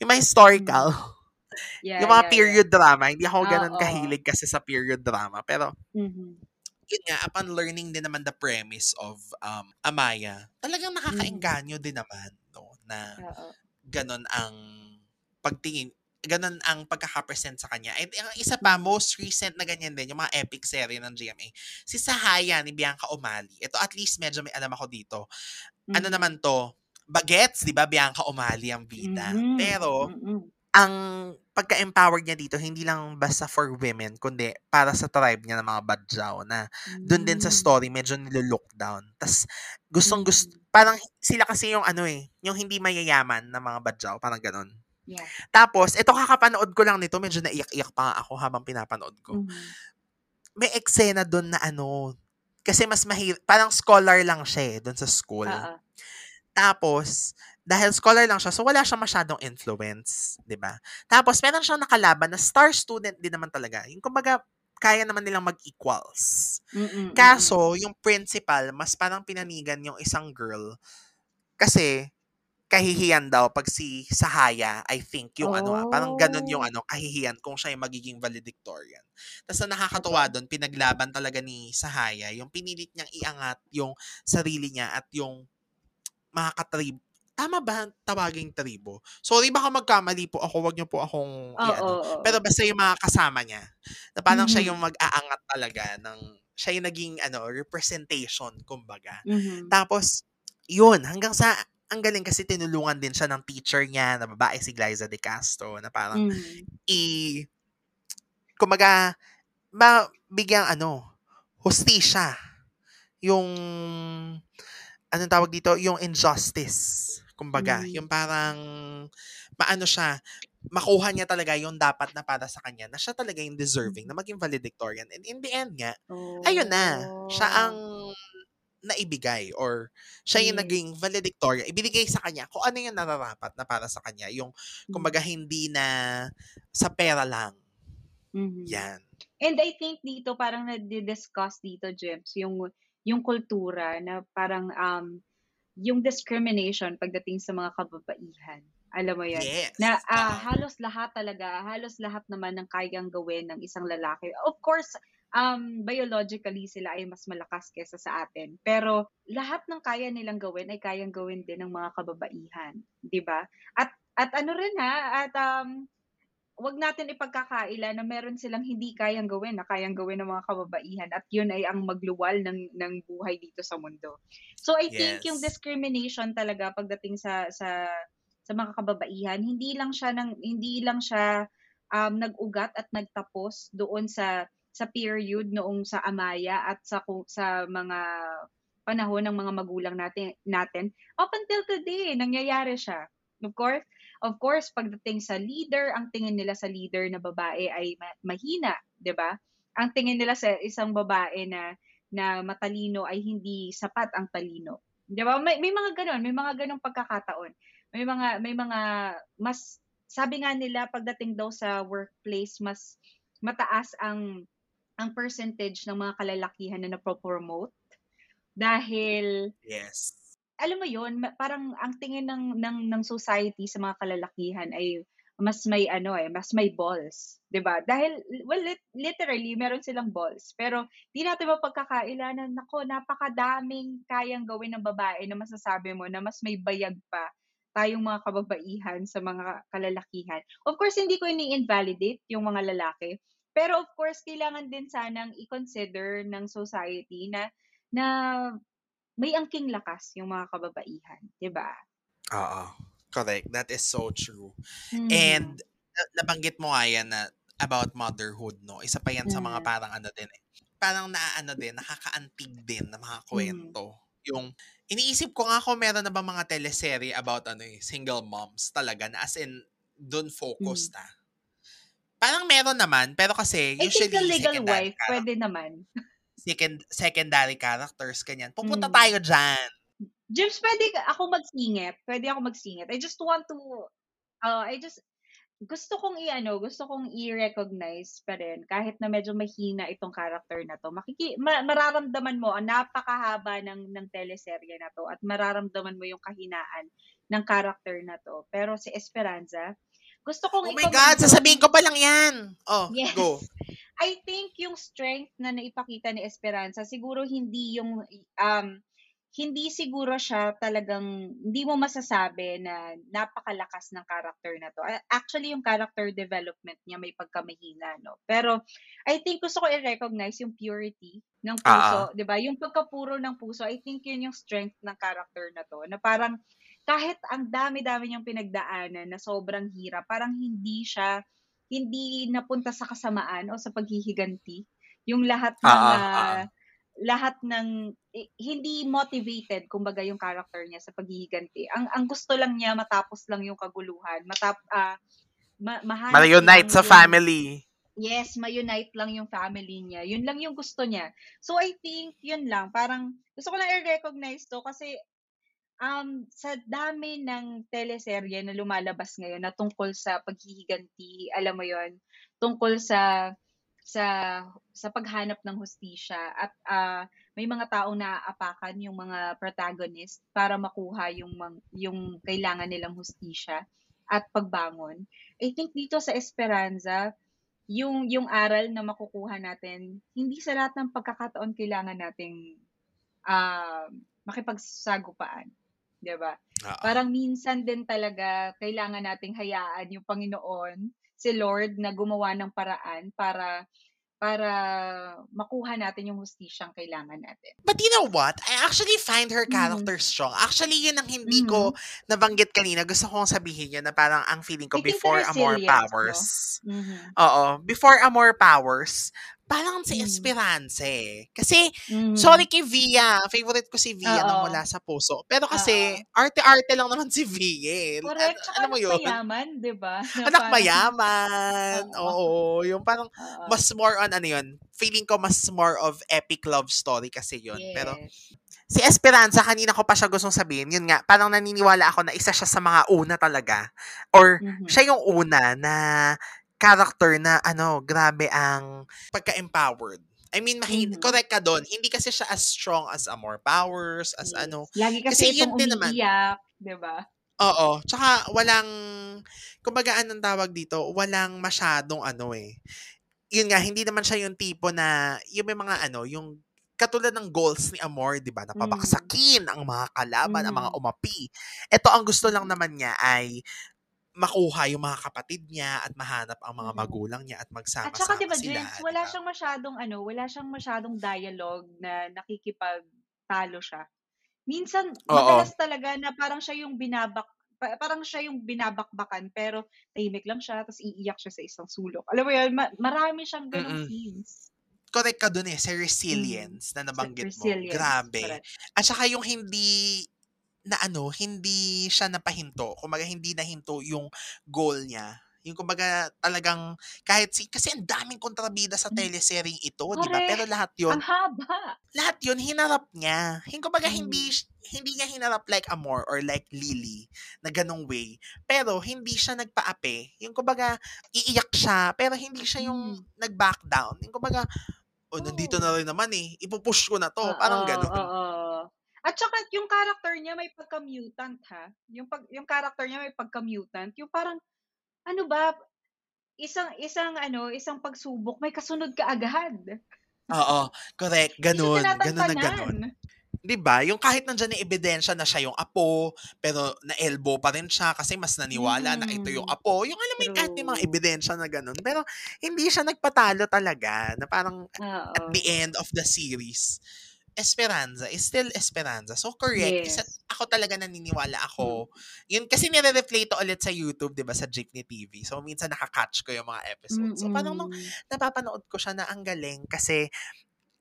Yung mga historical. Yeah, yung mga yeah, period drama. Hindi ako ganun Oo. kahilig kasi sa period drama. Pero, Yeah. Mhm. yun nga, upon learning din naman the premise of um, Amaya, talagang nakakaengganyo din naman, no? Na Oo. ganon ang pagtingin, ganon ang pagkakapresent sa kanya. And ang isa pa, most recent na ganyan din, yung mga epic serie ng GMA, si Sahaya ni Bianca Umali. Ito at least medyo may alam ako dito. Ano Mhm. naman to? Bagets, di ba? Bianca Umali ang bida. Mhm. Pero, Mhm. ang pagka-empowered niya dito, hindi lang basta for women, kundi para sa tribe niya ng mga badjaw na doon din sa Mm. story, medyo nilo-look down. Tapos, gustong gusto, Mhm. parang sila kasi yung ano eh, yung hindi mayayaman na mga badjaw, parang ganon. Yeah. Tapos, ito kakapanood ko lang nito, medyo naiyak-iyak pa nga ako habang pinapanood ko. Mhm. May eksena doon na ano, kasi mas mahir, parang scholar lang siya eh, doon sa school. Oo. Tapos, dahil scholar lang siya, so wala siya masyadong influence, di ba? Tapos, meron siyang nakalaban na star student din naman talaga. Yung kumbaga, kaya naman nilang mag-equals. Mm-mm. Kaso, yung principal, mas parang pinanigan yung isang girl. Kasi, kahihiyan daw pag si Sahaya, I think, yung ano ah, parang ganun yung Oh. ano, kahihiyan kung siya yung magiging valedictorian. Tapos na nakakatuwa doon, pinaglaban talaga ni Sahaya, yung pinilit niyang iangat yung sarili niya at yung mga katrib, tama ba tawaging tribo? Sorry baka magkamali po ako, wag niyo po akong Oo, i-ano. Pero oo. basta yung mga kasama niya, na parang siya yung mag-aangat talaga ng siya yung naging ano, representation kumbaga. Mhm. Tapos, yun, hanggang sa ang galing kasi tinulungan din siya ng teacher niya na babae si Glyza De Castro na parang Mhm. i kumbaga mabigyang ano, hustisya yung anong tawag dito, yung injustice. Kumbaga, Mhm. yung parang maano siya, makuha niya talaga yung dapat na para sa kanya, na siya talaga yung deserving na maging valedictorian. And in the end nga, ayun na, siya ang Oh. naibigay or siya yung Yes. naging valedictorian. Ibinigay sa kanya kung ano yung nararapat na para sa kanya. Yung, Mhm. kumbaga, hindi na sa pera lang. Mhm. Yan. And I think dito parang nadi-discuss dito, Jems, yung yung kultura na parang um yung discrimination pagdating sa mga kababaihan. Alam mo 'yun? Yes. Na Oo. halos lahat talaga, halos lahat naman ng kayang gawin ng isang lalaki. Of course, um biologically sila ay mas malakas kaysa sa atin. Pero lahat ng kaya nilang gawin ay kayang gawin din ng mga kababaihan, 'di ba? At at ano rin ha, at um wag natin ipagkakaila na meron silang hindi kayang gawin na kayang gawin ng mga kababaihan at yun ay ang magluwal ng ng buhay dito sa mundo. So I think yung Yes. discrimination talaga pagdating sa sa sa mga kababaihan, hindi lang siya ng hindi lang siya um, nag-ugat at nagtapos doon sa sa period noong sa Amaya at sa sa mga panahon ng mga magulang natin natin up until today nangyayari siya. Of course, of course pagdating sa leader, ang tingin nila sa leader na babae ay ma- mahina, 'di ba? Ang tingin nila sa isang babae na na matalino ay hindi sapat ang talino. 'Di ba? May may mga gano'n, may mga gano'ng pagkakataon. May mga may mga mas sabi nga nila pagdating daw sa workplace mas mataas ang ang percentage ng mga kalalakihan na napo-promote dahil Yes. Alam mo yon parang ang tingin ng ng ng society sa mga kalalakihan ay mas may ano eh, mas may balls, 'di ba? Dahil well lit- literally meron silang balls, pero di natin mapagkakailanan nako napakadaming kayang gawin ng babae na masasabi mo na mas may bayag pa tayong mga kababaihan sa mga kalalakihan. Of course, hindi ko ini-invalidate yung mga lalaki, pero of course kailangan din sanang i-consider ng society na na may angking lakas yung mga kababaihan, 'di ba? Oo. Correct. That is so true. And Mhm. na- nabanggit mo nga yan na about motherhood, no? Isa pa yan sa mga Mm. parang ano din eh. Parang naaano din, nakakaantig din na mga Mhm. kwento. Yung, iniisip ko nga kung meron na ba mga teleserye about ano eh, single moms talaga na as in, dun Mm. focused ah. Parang meron naman, pero kasi I think usually the legal wife, pwede naman. Second, secondary characters, kanyan. Pupunta Mm. tayo dyan. James, pwede ako magsingit. Pwede ako magsingit. I just want to, uh, I just, gusto kong i-ano, gusto kong i-recognize pa rin, kahit na medyo mahina itong character na to, makiki, ma- mararamdaman mo, ang napakahaba ng, ng teleserye na to, at mararamdaman mo yung kahinaan ng character na to. Pero si Esperanza, gusto kong Oh my God, sasabihin ko pa lang yan. Oh, Yes. go. I think yung strength na naipakita ni Esperanza, siguro hindi yung, um, hindi siguro siya talagang, hindi mo masasabi na napakalakas ng character na to. Actually, yung character development niya may pagkamahina, no? Pero, I think gusto ko i-recognize yung purity ng puso, di ba? Yung pagkapuro ng puso, I think yun yung strength ng character na to. Na parang, kahit ang dami-dami niyang pinagdaanan na sobrang hirap, parang hindi siya, hindi napunta sa kasamaan o sa paghihiganti. Yung lahat ng, Ah, ah, ah, ah. lahat ng, eh, hindi motivated, kumbaga yung character niya sa paghihiganti. Ang, ang gusto lang niya, matapos lang yung kaguluhan. Matap, ah, ma- mahanap Ma-reunite lang sa yung- family. Yes, ma-unite lang yung family niya. Yun lang yung gusto niya. So I think yun lang, parang gusto ko na i-recognize to kasi um sa dami ng teleserye na lumalabas ngayon na tungkol sa paghihiganti, alam mo yon, tungkol sa sa sa paghanap ng hustisya at ah, may mga taong naaapakan yung mga protagonist para makuha yung yung kailangan nilang hustisya at pagbangon. I think dito sa Esperanza, yung yung aral na makukuha natin, hindi sa lahat ng pagkakataon kailangan nating ah, makipagsagupaan. 'Di ba? Parang minsan din talaga kailangan nating hayaan yung Panginoon, si Lord na gumawa ng paraan para para makuha natin yung hustisyang kailangan natin. But you know what? I actually find her Mhm. character strong. Actually, yun ang hindi Mhm. ko nabanggit kanina. Gusto kong sabihin yun na parang ang feeling ko I before Amor resilience, no? Powers. Mhm. Oo. Before Amor Powers, parang si Mhm. Esperanza eh. Kasi, Mhm. sorry kay Via. Favorite ko si Via Oo. nang mula sa puso. Pero kasi, Oo. arte-arte lang naman si Via eh. Correct. Ano, Tsaka alam mo yun? mayaman, 'di ba? Na Anak parang mayaman. Oo. Yung parang, Oo. mas more on ano yun. Feeling ko mas more of epic love story kasi yun. Pero, Yes. si Esperanza, kanina ko pa siya gustong sabihin, yun nga, parang naniniwala ako na isa siya sa mga una talaga. Or, Mhm. siya yung una na character na, ano, grabe ang pagka-empowered. I mean, mahin- Mhm. correct ka doon. Hindi kasi siya as strong as Amor Powers, as Yes. ano. Lagi Kasi kasi yun itong din naman. umiiyak, 'di ba? Oo. Tsaka, walang, kumbaga, anong tawag dito? Walang masyadong ano eh. Yun nga, hindi naman siya yung tipo na, yung may mga ano, yung katulad ng goals ni Amor, di ba? Napabaksakin ang mga kalaban, ang mga Mhm. umapi. Ito, ang gusto lang naman niya ay makuha yung mga kapatid niya at mahanap ang mga Mhm. magulang niya at At saka 'di magsama-sama ba, sila, wala ba? siyang masyadong ano, wala siyang masyadong dialogue na nakikipagtalo siya. Minsan, Oo. madalas talaga na parang siya yung binabak pa parang siya yung binabakbakan pero tahimik lang siya tapos iiyak siya sa isang sulok. Alam mo yun, ma marami siyang Mm. gano'ng scenes. Correct ka dun eh, sa Mhm. resilience na nabanggit mo. Grabe. correct. At saka yung hindi na ano, hindi siya napahinto. Kumbaga, hindi nahinto yung goal niya. Yung kumbaga, talagang kahit si kasi ang daming kontrabida sa Hmm. teleseryeng ito, 'di ba? Pero lahat 'yun Ang haba. lahat 'yun hinarap niya. Hin kumbaga hindi Mhm. sh hindi niya hinarap like Amor or like Lily na gano'ng way. Pero hindi siya nagpaapi. Yung kumbaga, iiyak siya, pero hindi siya yung Mhm. nag-back down. Yung kumbaga, "Oh, nandito Oo. na rin naman eh, ipu-push ko na 'to." Oo, Parang gano'n. oo. At saka yung character niya may pagka-mutant, ha. Yung pag yung character niya may pagka-mutant. Yung parang, ano ba, isang isang ano, isang pagsubok may kasunod kaagad. Oo, correct. Gano'n, gano'n na tinatantanan. 'Di ba? Yung kahit nandiyan na ebidensya na siya yung apo, pero na-elbow pa rin siya kasi mas naniwala na ito yung Mhm. apo. Yung alam mo yung kahit may mga ebidensya na gano'n. Pero hindi siya nagpatalo talaga na parang at the end of the series, Esperanza is still Esperanza. So correct, isa Yes. ako talaga naniniwala ako. Yun kasi nire-replay to ulit sa YouTube, 'di ba, sa Jeepney TV. So minsan naka-catch ko yung mga episodes. So parang nung Mm. napapanood ko siya na ang galing kasi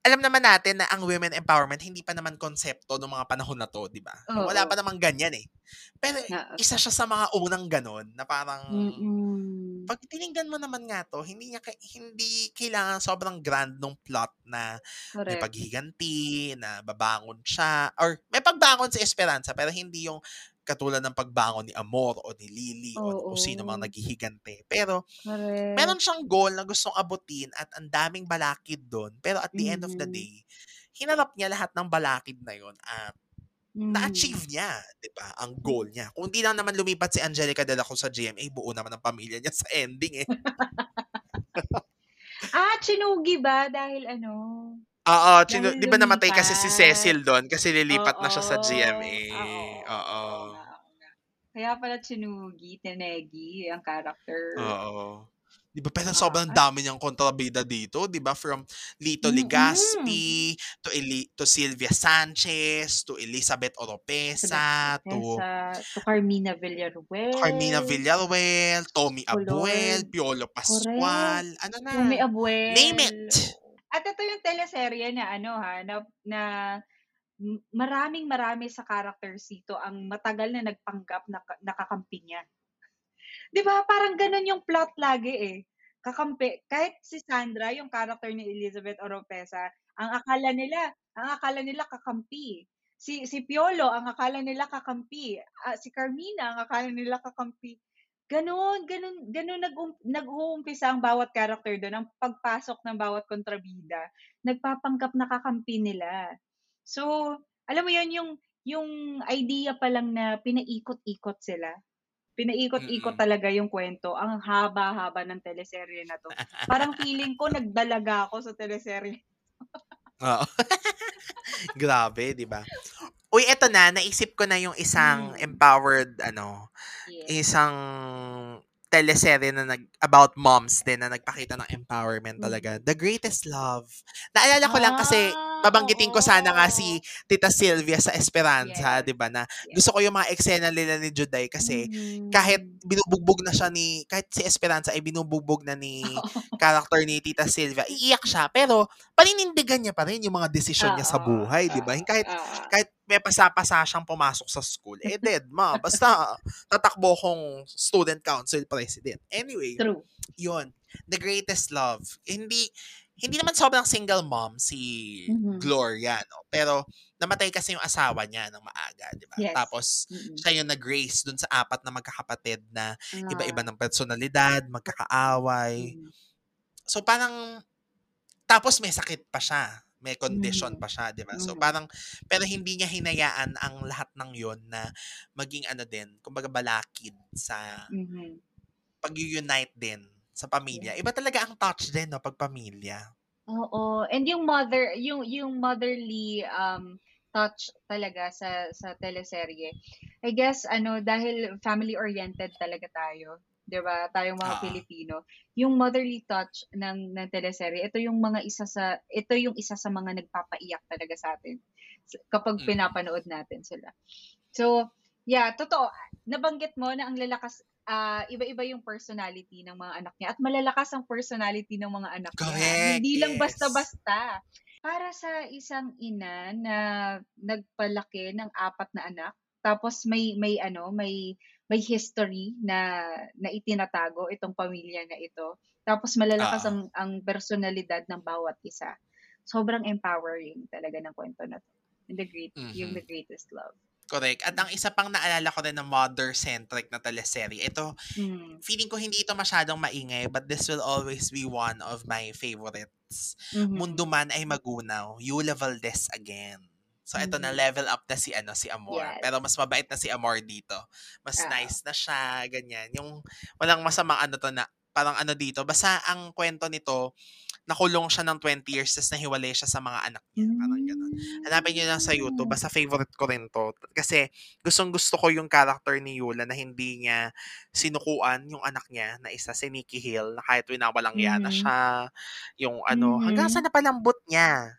alam naman natin na ang women empowerment hindi pa naman konsepto nung mga panahon na 'to, 'di ba? Wala pa Oo. namang ganyan eh. Pero isa siya sa mga unang gano'n na parang Mm. Pag tiningnan mo naman nga 'to, hindi niya hindi kailangan sobrang grand nung plot na may Correct. paghihiganti, na babangon siya or may pagbangon si Esperanza pero hindi yung katulad ng pagbangon ni Amor o ni Lily o kung sino mang Oo. naghihiganti. Pero Correct. meron siyang goal na gustong abutin at ang daming balakid do'n. Pero at the end of the Mhm. day, hinarap niya lahat ng balakid na 'yun at Mhm. na-achieve niya, 'di ba, ang goal niya. Kung di lang naman lumipat si Angelica de la Cruz sa GMA, buo naman ang pamilya niya sa ending eh. Ah, Chinugi ba dahil ano Oo, chinu 'di ba namatay kasi si? Cecil do'n kasi lilipat na siya sa Oo. GMA. Oo. Oo. Oo oo. Kaya pala Chinugi, Tenegi ang character. Oo. 'Di ba pero Ah, sobrang at dami niyang kontrabida dito, 'di ba? From Lito Mm. Legazpi to Eli to Sylvia Sanchez, to Elizabeth Elizabeth Oropesa, to Oropesa, to Carmina Carmina Villaruel. Villaruel, Tommy Oh, Abuel. Piolo Correct. Pascual, ano na, Tommy name Abuel, it. oo. At ito yung teleserye na ano, ha, na na m maraming-marami sa characters dito ang matagal na nagpanggap na ka na kakampi niya. 'Di ba parang gano'n yung plot lagi eh, kakampi. Kahit si Sandra, yung character ni Elizabeth Oropesa, ang akala nila ang akala nila kakampi. Si si Piolo, ang akala nila kakampi. Ah, si Carmina, ang akala nila kakampi. Gano'n, gano'n gano'n nag-um nag-uumpisa ang bawat character do'n, ang pagpasok ng bawat kontrabida, nagpapanggap na kakampi nila. So, alam mo 'yun, yung yung idea pa lang na pinaikot-ikot sila. Pinaikot-ikot Mm. talaga yung kuwento. Ang haba-haba ng teleserye na 'to. Parang feeling ko nagdalaga ako sa teleserye. Oo. Grabe, 'di ba? Uy, eto na, naisip ko na yung isang Hmm. empowered, ano, Yes. isang teleserye na nag about moms din na nagpakita ng empowerment Mm. talaga. The Greatest Love. Naalala ko lang kasi Ah, babanggitin ko sana nga si Tita Sylvia sa Esperanza, Yes. 'di ba? Na Yes. gusto ko yung mga eksena nila ni Juday kasi Mhm. kahit binubugbog na siya ni kahit si Esperanza ay binubugbog na ni character ni Tita Sylvia, iiyak siya pero paninindigan niya pa rin yung mga desisyon niya sa buhay, 'di ba? Kahit kahit may pasa-pasa siyang pumasok sa school, eh dead ma, basta tatakbo kong student council president. Anyway, True. yun. The Greatest Love. Hindi hindi naman sobrang single mom si Mhm. Gloria, no? Pero namatay kasi yung asawa niya ng maaga, 'di ba? Yes. Tapos Mm-mm. siya yung nag-raise dun sa apat na magkakapatid na iba-iba Ah, ng personalidad, magkakaaway. mhm. So parang tapos may sakit pa siya. May condition Mhm. pa siya, 'di ba? So Mhm. parang pero hindi niya hinayaan ang lahat ng 'yon na maging ano din, kumbaga balakid sa Mhm. pag-unite din sa pamilya. Iba talaga ang touch din no pag pamilya. Oo, and yung mother yung yung motherly um touch talaga sa sa teleserye. I guess ano dahil family oriented talaga tayo, 'di ba? Tayong mga Oo. Pilipino. Yung motherly touch ng ng teleserye, ito yung mga isa sa ito yung isa sa mga nagpapaiyak talaga sa atin kapag Mm. pinapanood natin sila. So, yeah, totoo. Nabanggit mo na ang lalakas ah, iba-iba yung personality ng mga anak niya at malalakas ang personality ng mga anak niya. Correct. Hindi lang Yes. basta-basta. Para sa isang ina na nagpalaki ng apat na anak, tapos may may ano, may may history na na itinatago itong pamilya na ito. Tapos malalakas Oo. ang ang personalidad ng bawat isa. Sobrang empowering talaga ng kwento na to. And the great, yung Mhm. the greatest love. Correct. At ang isa pang naalala ko rin na mother-centric na teleserye, ito, Mm. feeling ko hindi ito masyadong maingay, but this will always be one of my favorites. Mhm. Mundo Man ay Magunaw, Yula Valdez again. So ito na Mhm. level up na si ano si Amor. Yes. Pero mas mabait na si Amor dito. Mas Oo. nice na siya, ganyan. Yung walang masamang ano to na parang ano dito. Basta ang kwento nito, nakulong siya ng 20 years tapos nahiwalay siya sa mga anak niya. Parang gano'n. Hanapin nyo lang sa YouTube. Mm. Basta favorite ko rin to. Kasi gustong gusto ko yung character ni Yula na hindi niya sinukuan yung anak niya na isa si Nikki Hill na kahit winawalang yana Mhm. siya. Yung ano, hanggang sa Mhm. napalambot niya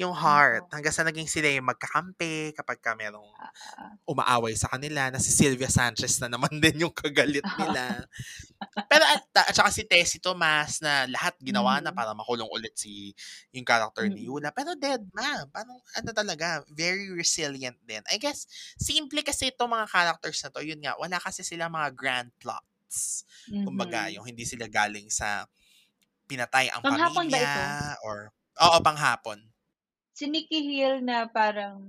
yung heart. Hanggang sa naging sila yung magkakampi kapag ka merong Ah, umaaway sa kanila na si Sylvia Sanchez na naman din yung kagalit nila. Pero at, at saka si Tessie Tomas na lahat ginawa na Mhm. para makulong ulit si yung character ni Mm. Yula. Pero dead ma. Parang ano talaga, very resilient din. I guess, simple kasi itong mga characters na to. Yun nga, wala kasi sila mga grand plots. Kumbaga, Mhm. yung hindi sila galing sa pinatay ang Panghapon ba ito? pamilya or oo, panghapon. Si Nikki Hill na parang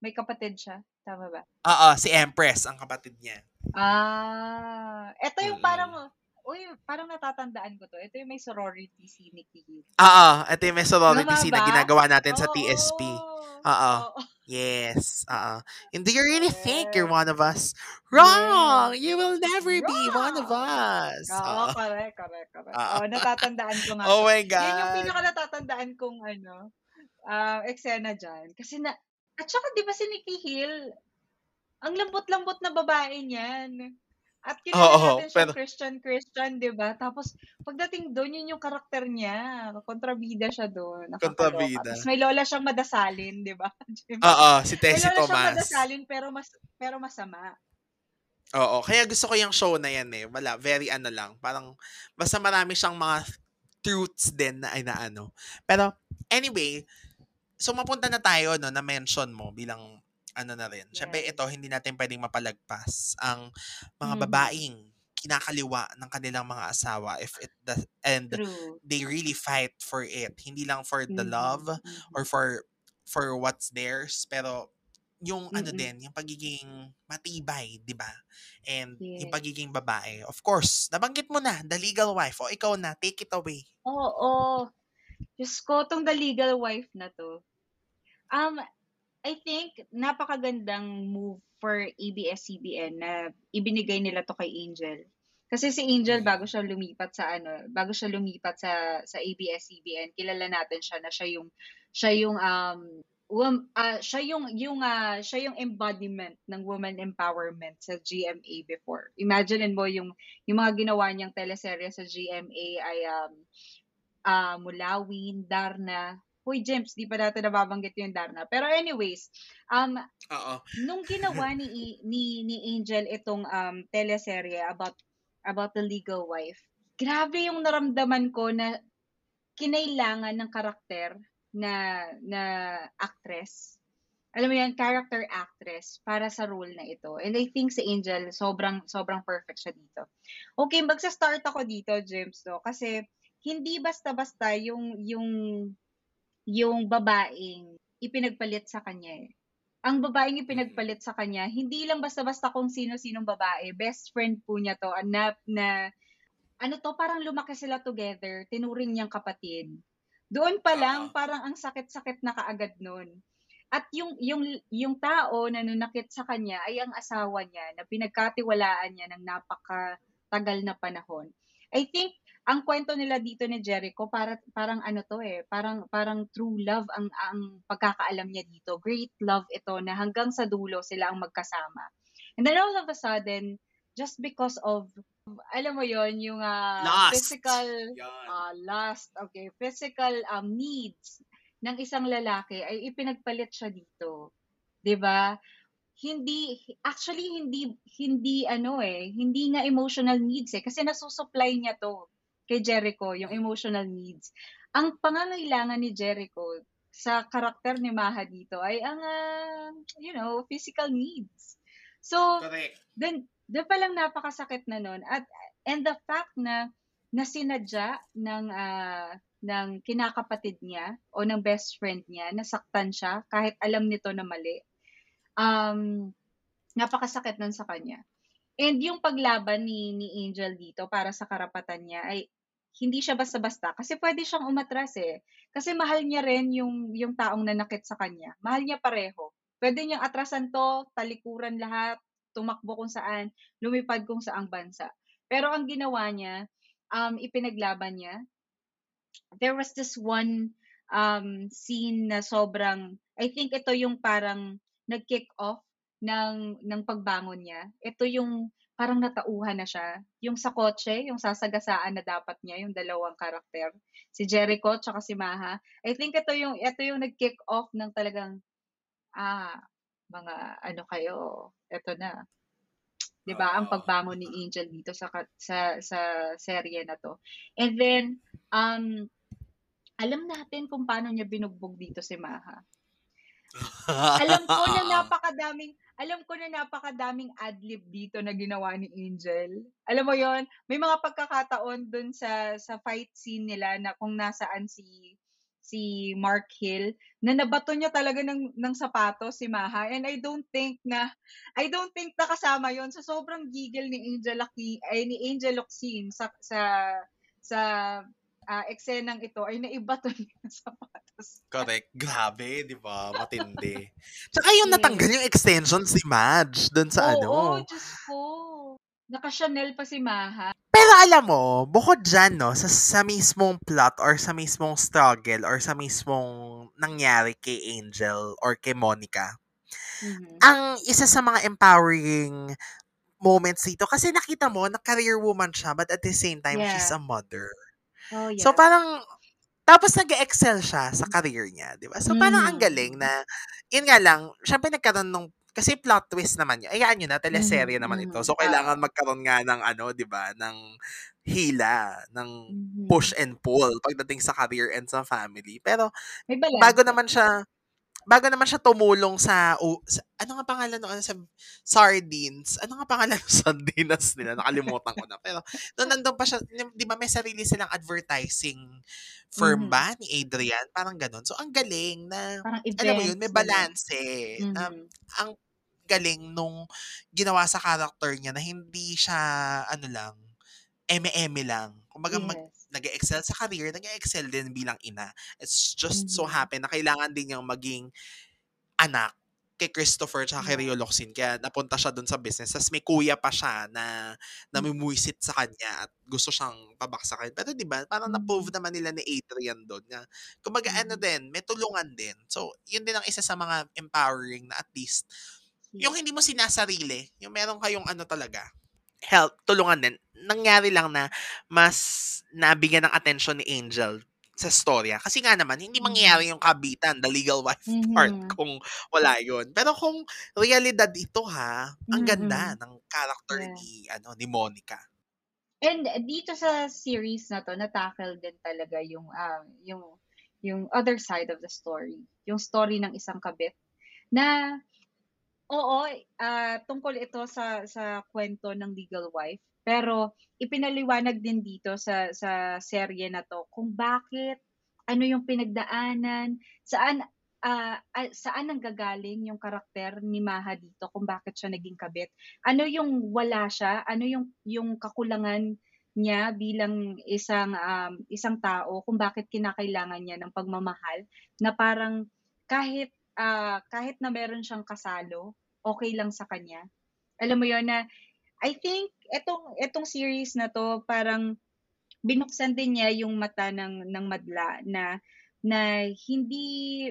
may kapatid siya. Tama ba? Oo, si Empress, ang kapatid niya. Ah, eto yung parang, uy, parang natatandaan ko to. Ito yung may sorority si Nikki Hill. Oo, ito yung may sorority Tama scene na ginagawa natin sa Oo. TSP. Oo. Oo. Yes. Oo. And do you really think you're one of us? Wrong! You will never be one of Wrong! us. Oo, Oo. correct, correct, correct. Oo. Oo, natatandaan ko nga Oh my Yan yung God. pinaka natatandaan kong ano, ah, eksena dyan. Kasi na, at saka di ba si Nikki Hill, ang lambot-lambot na babae niyan. At kilala Oo, natin siya pero Christian-Christian, di ba? Tapos, pagdating doon, yun yung karakter niya. Kontrabida siya doon. Kontrabida. Tapos may lola siyang madasalin, di ba? Oo, si may Tessie lola siyang Tomas. madasalin, pero, mas, pero masama. Oo, kaya gusto ko yung show na yan eh. Wala, very ano lang. Parang, basta marami siyang mga truths din na ay na ano. Pero, anyway, so mapunta na tayo, no, na mention mo bilang ano na rin. Yes. ito, hindi natin pwedeng mapalagpas ang mga Mhm. babaeng kinakaliwa ng kanilang mga asawa if it does, and True. they really fight for it. Hindi lang for the Mhm, love mhm. or for for what's theirs, pero yung ano Mm-mm. din, yung pagiging matibay, 'di ba? And yung Yes. pagiging babae. Of course, nabanggit mo na, the legal wife. O ikaw na, take it away. Oo. Diyos ko, tong the legal wife na to. Um, I think, napakagandang move for ABS-CBN na ibinigay nila to kay Angel. Kasi si Angel, Mm. bago siya lumipat sa ano, bago siya lumipat sa sa ABS-CBN, kilala natin siya na siya yung siya yung um wom ah, siya yung yung, ah, siya yung embodiment ng woman empowerment sa GMA before. Imaginin mo yung yung mga ginawa niyang teleserye sa GMA ay, um, ah, Mulawin, Darna. Hoy, Jems, di pa natin nababanggit yung Darna. Pero anyways, um, Oo. nung ginawa ni ni ni Angel itong um teleserye about about the legal wife, grabe yung naramdaman ko na kinailangan ng karakter na na actress. Alam mo yan, character actress para sa role na ito. And I think si Angel, sobrang, sobrang perfect siya dito. Okay, magsa-start ako dito, James, no? Kasi hindi basta-basta yung, yung, yung babaeng ipinagpalit sa kanya eh. Ang babaeng ipinagpalit sa kanya, hindi lang basta-basta kung sino-sinong babae. Best friend po niya to, anak na, ano to, parang lumaki sila together, tinuring niyang kapatid. Doon pa lang, parang ang sakit-sakit na kaagad nun. At yung, yung, yung tao na nunakit sa kanya ay ang asawa niya na pinagkatiwalaan niya ng napakatagal na panahon. I think ang kwento nila dito ni Jericho para parang ano to eh, parang parang true love ang ang pagkakaalam niya dito. Great love ito na hanggang sa dulo sila ang magkasama. And then all of a sudden, just because of alam mo yon yung ah, Lust. physical Yan. ah, lust, okay, physical um, needs ng isang lalaki ay ipinagpalit siya dito. 'Di ba? Hindi actually hindi hindi ano eh, hindi nga emotional needs eh kasi nasusupply niya 'to kay Jericho yung emotional needs. Ang pangangailangan ni Jericho sa karakter ni Maha dito ay ang ah, you know, physical needs. So, Correct. then doon pa lang napakasakit na nun at and the fact na na sinadya ng ah, ng kinakapatid niya o ng best friend niya nasaktan siya kahit alam nito na mali. Um, napakasakit nun sa kanya. And yung paglaban ni ni Angel dito para sa karapatan niya ay hindi siya basta-basta kasi pwede siyang umatras eh. Kasi mahal niya rin yung yung taong nanakit sa kanya. Mahal niya pareho. Pwede niyang atrasan to, talikuran lahat, tumakbo kung saan, lumipad kung saang bansa. Pero ang ginawa niya, um, ipinaglaban niya. There was this one um, scene na sobrang, I think ito yung parang nag-kick off ng, ng pagbangon niya. Ito yung parang natauhan na siya. Yung sa kotse, yung sasagasaan na dapat niya, yung dalawang karakter. Si Jericho tsaka si Maha. I think ito yung, ito yung nag-kick off ng talagang, ah, mga ano kayo, ito na. 'Di ba? Ang Oo. pagbangon ni Angel dito sa sa sa serye na 'to. And then um alam natin kung paano niya binugbog dito si Maha. Alam ko na napakadaming alam ko na napakadaming adlib dito na ginawa ni Angel. Alam mo 'yon, may mga pagkakataon dun sa sa fight scene nila na kung nasaan si si Mark Hill na nabato niya talaga ng ng sapatos si Maha and I don't think na I don't think nakasama 'yon sa sobrang gigil ni Angel Laki ay ni Angel Locsin sa sa sa ah, eksenang ito ay naibato niya ng sapatos. Correct. Grabe, di ba? Matindi. Tsaka yung natanggal yung extension si Madge dun sa Oo, ano. Diyos ko. Naka-Chanel pa si Maha. Pero alam mo, bukod dyan, no, sa, sa mismong plot or sa mismong struggle or sa mismong nangyari kay Angel or kay Monica, Mhm. ang isa sa mga empowering moments dito, kasi nakita mo, na career woman siya, but at the same time, she's Yeah. a mother. Oh, So yes. parang, tapos nag-excel siya sa career niya, di ba? So parang ang Mhm. galing na, yun nga lang, syempre nagkaroon nung, kasi plot twist naman yun. Ayaan nyo na, teleserye Mhm, naman ito. mhm. So kailangan Oo. magkaroon nga ng ano, di ba, ng hila, ng push and pull pagdating sa career and sa family. Pero bago naman siya, bago naman siya tumulong sa, o, sa ano nga pangalan noon sa sardines? Ano nga pangalan ng sardinas nila? Nakalimutan ko na. Pero nung nandun pa siya, di ba may sarili silang advertising firm Mhm. ba ni Adrian? Parang ganun. So ang galing na, Parang alam mo yun, events, may gano'n. balanse. Na Mhm. ang galing nung ginawa sa character niya na hindi siya, ano lang, eme-eme lang. Kumbaga, mag, Yes. Nag-excel sa career, nag-excel din bilang ina. It's just so Mhm. happen na kailangan din niyang maging anak kay Christopher tsaka kay. Rio Locsin. Kaya napunta siya dun sa business. Tapos may kuya pa siya na Hmm. namumuisit sa kanya at gusto siyang pabaksakin. Pero di ba, parang na-prove Mhm. naman nila ni Adrian doon na kumbaga ano Mhm. din, may tulungan din. So, yun din ang isa sa mga empowering na at least yung hindi mo sinasarili, yung meron kayong ano talaga, help, tulungan din. Nangyari lang na mas nabigyan ng attention ni Angel sa storya. Kasi nga naman, hindi mangyayari yung kabitan, the legal wife part Mhm. kung wala yun. Pero kung realidad ito ha, ang ganda Mm. ng character Yeah. ni ano ni Monica. And dito sa series na 'to, na-tackle din talaga yung, ah, yung yung other side of the story. Yung story ng isang kabit na oo, ah, tungkol ito sa sa kuwento ng legal wife, pero ipinaliwanag din dito sa sa serye na 'to kung bakit, ano yung pinagdaanan, saan, ah, saan nanggagaling yung karakter ni Maha dito kung bakit siya naging kabit. Ano yung wala siya, ano yung yung kakulangan niya bilang isang, um, isang tao kung bakit kinakailangan niya ng pagmamahal na parang kahit, ah, kahit na meron siyang kasalo, okey lang sa kanya. Alam mo yun na I think itong itong series na 'to parang binuksan din niya yung mata ng ng madla na na hindi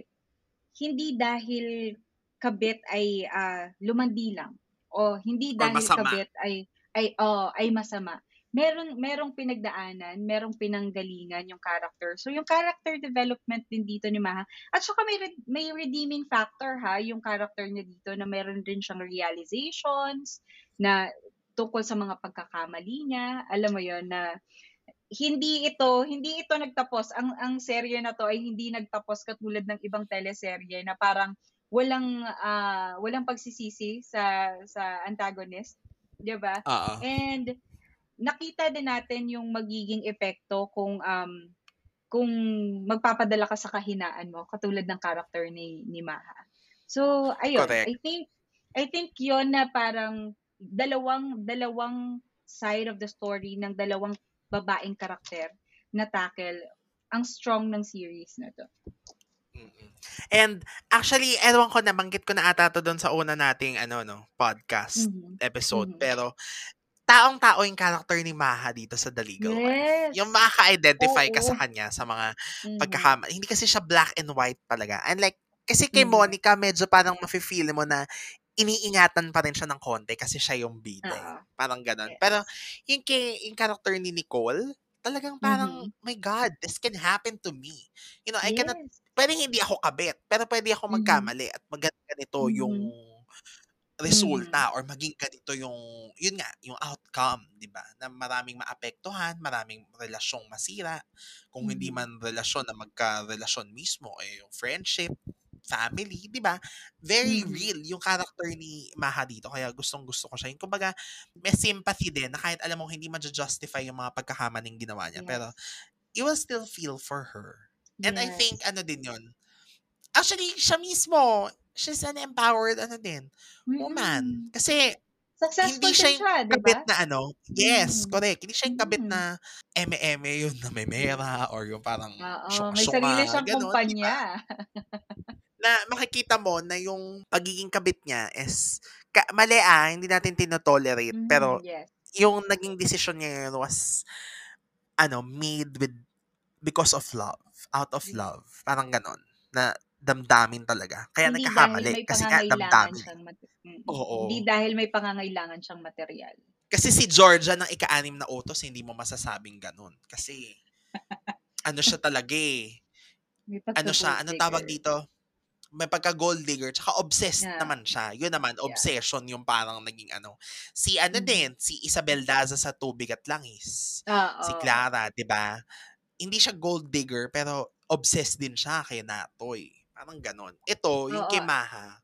hindi dahil kabit ay, ah, lumandi lang o hindi dahil kabit ay ay oo, ay masama. Meron merong pinagdaanan, merong pinanggalingan yung character. So yung character development din dito ni Maha at saka may may redeeming factor ha, yung character niya dito na meron din siyang realizations na tungkol sa mga pagkakamali niya. Alam mo yun na hindi ito hindi ito nagtapos. Ang ang serye na 'to ay hindi nagtapos katulad ng ibang teleserye na parang walang, ah, walang pagsisisi sa sa antagonist, 'di ba? Oo. And nakita din natin yung magiging epekto kung, um, kung magpapadala ka sa kahinaan mo katulad ng character ni ni Maha. So ayun, Correct. I think I think yun na parang dalawang dalawang side of the story ng dalawang babaeng karakter na tackle ang strong ng series na 'to. And actually, ewan ko nabanggit ko na ata 'to dun sa una nating ano 'no, podcast Mhm. episode. Mhm. Pero taong-tao yung character ni Maha dito sa The Legal Wife. Yung Yes. makaka-identify ka sa Oo. kanya sa mga Mhm. pagkakama hindi kasi siya black and white talaga. Unlike kasi kay Mhm. Monica medyo parang mafi-feel mo na iniingatan pa rin siya ng konti kasi siya yung bida, Oo. parang. Pero Yes. yung kay yung character ni Nicole, talagang parang, Mhm. "My God, this can happen to me." You know, I cannot Yes. puwedeng hindi ako kabit, pero puwede akong Mhm. magkamali at maga ganito yung resulta or maging ganito yung yun nga, yung outcome, 'di ba? Na maraming maapektuhan, maraming relasyong masira. Kung hindi Mhm. man relasyon na magkarelasyon mismo, eh, yung friendship, family, 'di ba? Very Mhm. real yung character ni Maha dito kaya gustong-gusto ko siya. Yung kumbaga may sympathy din na kahit alam mong hindi maju-justify yung mga pagkakamaling ginawa niya, pero Yes. you will still feel for her. And I think Yes. ano din yun, actually siya mismo, she's an empowered ano din, woman. Mm. Kasi Successful hindi siya yung siya, kabit ba? na ano yes, Mm. correct. Hindi siya yung kabit Mm. na eme-eme yung namemera or yung parang Oo, may sarili siyang gano'n, 'di ba? Na makikita mo na yung pagiging kabit niya is ka mali, ah, hindi natin tino-tolerate, pero Mhm, yes. yung naging desisyon niya yun was ano, made with because of love, out of Yes. love, parang gano'n, na damdamin talaga. Kaya Hindi nagkakamali kasi nga damdamin, mm. Oo. Hindi dahil may pangangailangan siyang materyal. Kasi si Georgia ng ika-6 na utos hindi mo masasabing gano'n. Kasi ano siya talaga, eh, ano siya, anong tawag dito? May pagka-gold digger tsaka obsessed Yeah. naman siya. Yun naman, Yeah. obsession yung parang naging ano. Si ano Mhm. din, si Isabel Daza sa Tubig at Langis. Si Oo. Clara, 'di ba? Hindi siya gold digger pero obsessed din siya kay Natoy. Parang gano'n. Ito, yung kay Oo. Maha,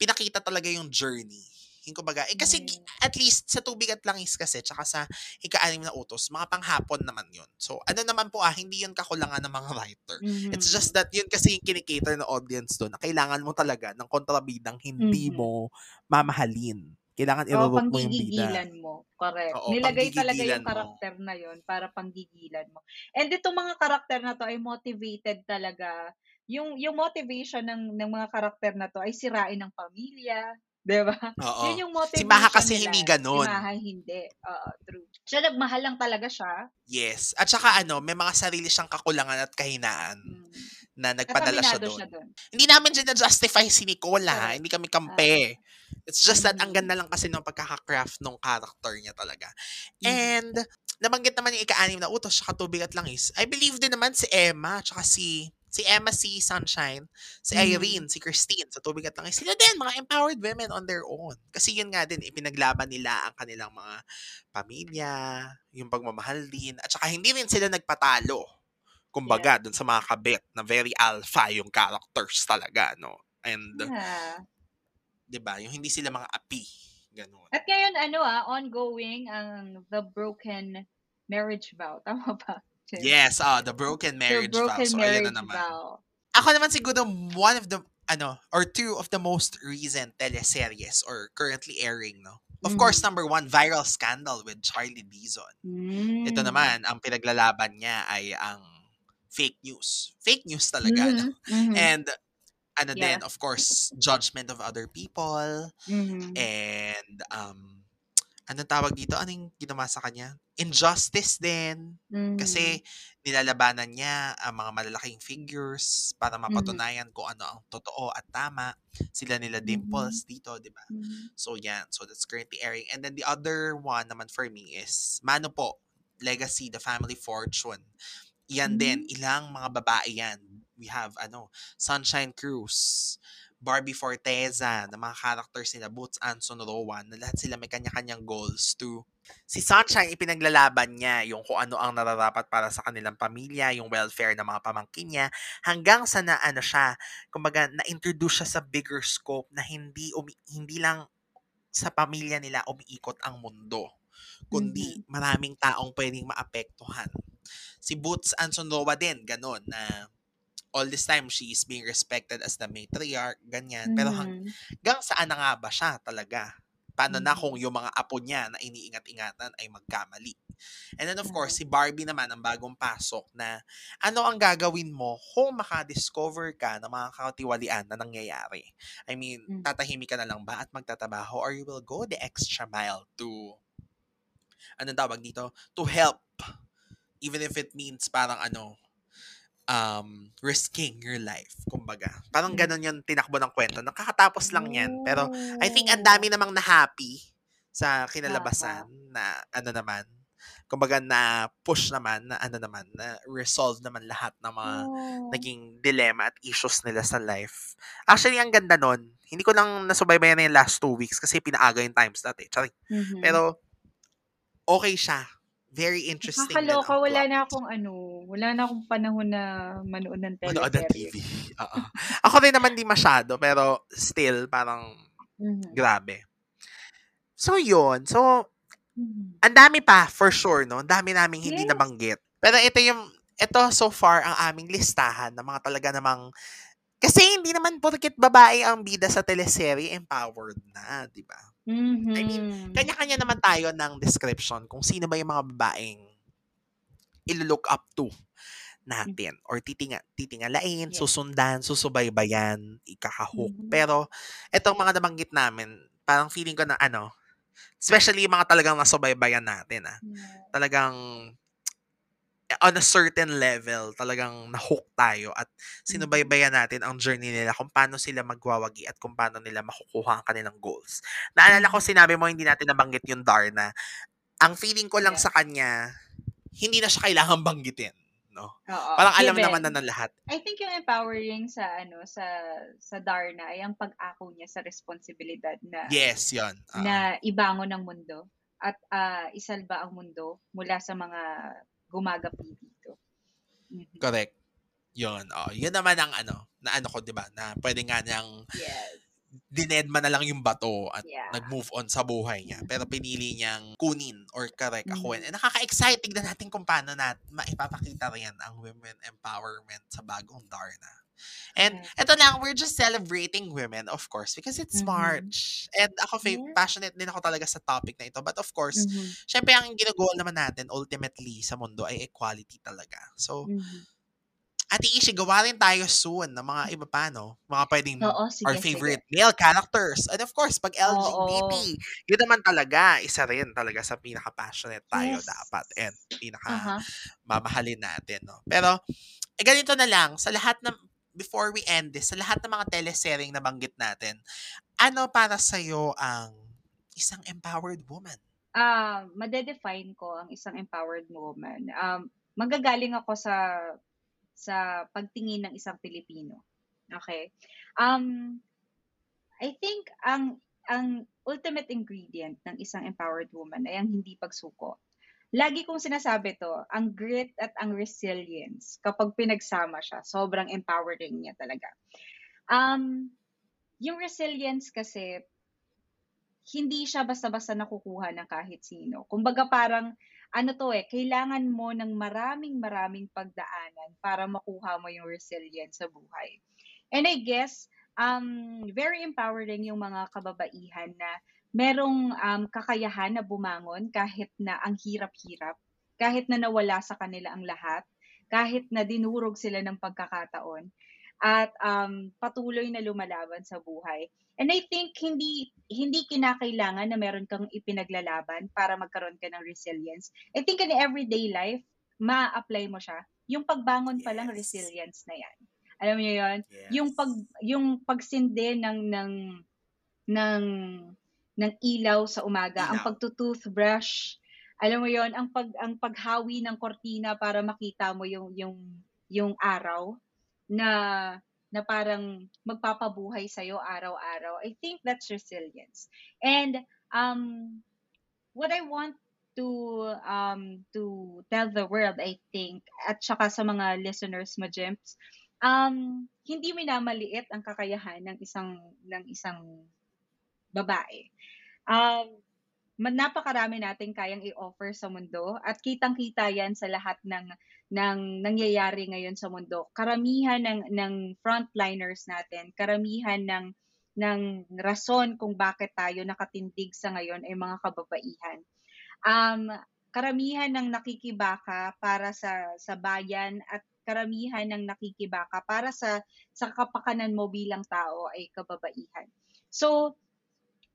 pinakita talaga yung journey. Yung kumbaga, eh kasi Yes. at least sa Tubig at Langis kasi tsaka sa ika-6 na utos, mga panghapon naman yun. So, ano naman po ah, hindi yun kakulangan ng mga writer. It's just that yun kasi yung kinikater ng audience doon na kailangan mo talaga ng kontrabidang hindi Mhm. mo mamahalin. Kailangan Oo, i-root mo yung bida. mo. Correct. Oo, Nilagay talaga yung mo. karakter na yun para panggigilan mo. And itong mga karakter na 'to ay motivated talaga yung yung motivation ng ng mga karakter na 'to ay sirain ang pamilya, 'di ba? Oo. Yun yung Si Maha motivation kasi nila. hindi Si gano'n. Maha hindi, oo, true. Siya nagmahal lang talaga siya. Yes. At saka ano, may mga sarili siyang kakulangan at kahinaan Hmm. na nagpadala siya siya dun. Hindi namin jina-justify si Nicole, ha, hindi kami kampe. It's just that ang Mhm. ganda lang kasi nung pagkaka-craft nung character niya talaga. Mhm. And nabanggit naman yung ika-anim na utos tsaka tubig at langis. I believe din naman si Emma tsaka si si Emma, si Sunshine, si Mhm. Irene, si Christine sa tubig at langis. Sila din mga empowered women on their own. Kasi yun nga din ipinaglaban nila ang kanilang mga pamilya, yung pagmamahal din at saka hindi rin sila nagpatalo. Kumbaga, dun sa mga kabit na very alpha yung characters talaga, no? And, Yeah. 'di ba, yung hindi sila mga api, gano'n. At ngayon ano, ah, ongoing ang The Broken Marriage Vow, tama ba? Yes, ah, the broken The marriage vow. Broken So, ayan Marriage na naman. Vow. Ako naman siguro one of the, ano, or two of the most recent teleseries or currently airing, no? Of course, Mhm. number one, Viral Scandal with Charlie Dizon. Ito Hmm. naman, ang pinaglalaban niya ay ang fake news. Fake news talaga, no? Mhm, mhm. And, ano Yeah. din, of course, judgment of other people. Mhm. And, um, anong tawag dito? Anong ginawa sa kanya? Injustice din. Kasi, Mhm. nilalabanan niya ang mga malalaking figures para Mhm. mapatunayan kung ano ang totoo at tama. Sila nila. Dimples dito, di ba? Mhm. So, yan. So, that's currently airing. And then, the other one naman for me is Mano po, Legacy, The Family Fortune. Yan din. Hmm. Ilang mga babae yan. We have, ano, Sunshine Cruz, Barbie Forteza, na mga characters nila, Boots Anson Rowan, na lahat sila may kanya-kanyang goals to Si Sunshine, ipinaglalaban niya yung kung ano ang nararapat para sa kanilang pamilya, yung welfare ng mga pamangkin niya, hanggang sa na ano siya, kumbaga na-introduce siya sa bigger scope na hindi umi- hindi lang sa pamilya nila umiikot ang mundo, kundi Mhm. maraming taong pwedeng maapektuhan. Si Boots Ansondoa din, ganon, na all this time she is being respected as the matriarch, ganyan. Pero hang, Mhm. hanggang saan na nga ba siya talaga? Paano na Mhm. kung yung mga apo niya na iniingat-ingatan ay magkamali? And then of course, Yeah. si Barbie naman ang bagong pasok na ano ang gagawin mo kung makadiscover ka ng mga katiwalian na nangyayari? I mean, Mm. tatahimik ka na lang ba at magtatabaho or you will go the extra mile to, anong tawag dito? To help. Even if it means parang ano, um, risking your life, kumbaga. Parang Mm. ganun yung tinakbo ng kwento. Nakakatapos lang yan. Pero I think ang dami Oh. namang na-happy sa kinalabasan na ano naman, kumbaga na push naman, na ano naman, na resolve naman lahat ng mga Oh. naging dilemma at issues nila sa life. Actually, ang ganda nun. Hindi ko lang nasubaybayan na yung last two weeks kasi pinaaga yung times dati. Charing. Mhm. Pero, okay siya. Very interesting Nakakaloka, wala na akong ano, wala na akong panahon na manood ng Manood ng teleserye. TV. Oo. Ako rin naman di masyado, pero still, parang Mhm. grabe. So, yun. So, Mhm. ang dami pa, for sure, no? Ang dami naming hindi Yes. nabanggit. Pero ito yung, ito so far ang aming listahan ng mga talaga namang, kasi hindi naman porkit babae ang bida sa teleserye, empowered na, di ba? I mean, Mhm. kanya-kanya naman tayo ng description kung sino ba yung mga babaeng ilo-look up to natin or titinga, titingalain, Yes. susundan, susubaybayan, ikakahook. Mhm. Pero, etong mga nabanggit namin, parang feeling ko na ano, especially yung mga talagang nasubaybayan natin, ah, Yeah. talagang on a certain level, talagang nahook tayo at Mhm. sinubaybayan natin ang journey nila kung paano sila magwawagi at kung paano nila makukuha ang kanilang goals. Naalala ko Mhm. sinabi mo hindi natin nabanggit yung Darna. Ang feeling ko lang Yeah. sa kanya, hindi na siya kailangan banggitin, no? Oo, Parang alam naman na given. ng lahat. I think yung empowering sa ano sa sa Darna ay ang pag-ako niya sa responsibilidad na Yes, 'yon. Oo. na ibangon ang mundo at ah, isalba ang mundo mula sa mga gumagapi dito. Mhm. Correct. 'Yon. Oh, 'yun naman ang ano, na ano ko 'di ba, na pwede nga niyang Yes. dinedma na lang yung bato at Yeah. nag-move on sa buhay niya. Pero pinili niyang kunin or correct akuin. Mhm. And nakaka-excite. Tignan natin kung paano nat maipapakita rin ang women empowerment sa bagong Darna. And Correct. eto lang, we're just celebrating women, of course, because it's Mhm. March. And ako, Yeah. passionate din ako talaga sa topic na ito. But of course, Mhm. syempre ang ginagol naman natin ultimately sa mundo ay equality talaga. So, Mhm. Ate Ishi, gawa rin tayo soon ng mga iba pa, no? Mga pwedeng Oo, our sige, sige. favorite male characters. And of course, pag LGBT, Oo. yun naman talaga, isa rin talaga sa pinaka-passionate tayo Yes. dapat and pinaka Aha. mamahalin natin, no? Pero, eh, ganito na lang, sa lahat ng, before we end this, sa lahat ng mga telesering na banggit natin, ano para sa'yo ang isang empowered woman? Ah, made-define ko ang isang empowered woman. Um, manggagaling ako sa sa pagtingin ng isang Pilipino. Okay? Um, I think ang ang ultimate ingredient ng isang empowered woman ay ang hindi pagsuko. Lagi kong sinasabi to, ang grit at ang resilience, kapag pinagsama siya, sobrang empowering niya talaga. Um, yung resilience kasi, hindi siya basta-basta nakukuha ng kahit sino. Kumbaga parang, ano to eh, kailangan mo ng maraming maraming pagdaanan para makuha mo yung resilience sa buhay. And I guess, um, very empowering yung mga kababaihan na merong um, kakayahan na bumangon kahit na ang hirap-hirap, kahit na nawala sa kanila ang lahat, kahit na dinurog sila ng pagkakataon, at um, patuloy na lumalaban sa buhay. And I think hindi hindi kinakailangan na meron kang ipinaglalaban para magkaroon ka ng resilience. I think in everyday life, ma-apply mo siya. Yung pagbangon pa lang Yes. resilience na 'yan. Alam niyo 'yon? Yes. Yung pag yung pagsindi ng ng ng ng ilaw sa umaga, ang pagtu-toothbrush, alam mo 'yon, ang pag ang paghawi ng kortina para makita mo yung yung yung araw na na parang magpapabuhay sa araw-araw. I think that's resilience. And um what I want to um to tell the world I think at saka sa mga listeners mo Gems, um hindi minamaliit ang kakayahan ng isang ng isang babae. Um ma- napakarami nating kayang i-offer sa mundo at kitang-kita 'yan sa lahat ng ng nangyayari ngayon sa mundo. Karamihan ng ng frontliners natin, karamihan ng ng rason kung bakit tayo nakatindig sa ngayon ay mga kababaihan. Um karamihan ng nakikibaka para sa sa bayan at karamihan ng nakikibaka para sa sa kapakanan mo bilang tao ay kababaihan. So,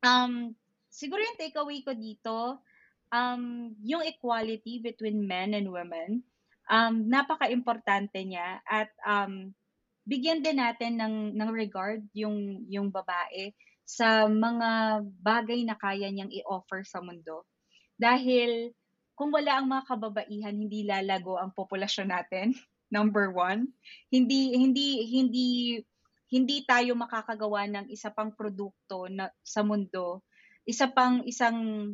um siguro yung takeaway ko dito, um, yung equality between men and women, um, napaka-importante niya at um, bigyan din natin ng, ng regard yung, yung babae sa mga bagay na kaya niyang i-offer sa mundo. Dahil kung wala ang mga kababaihan, hindi lalago ang populasyon natin. Number one, hindi hindi hindi hindi tayo makakagawa ng isa pang produkto na sa mundo isa pang isang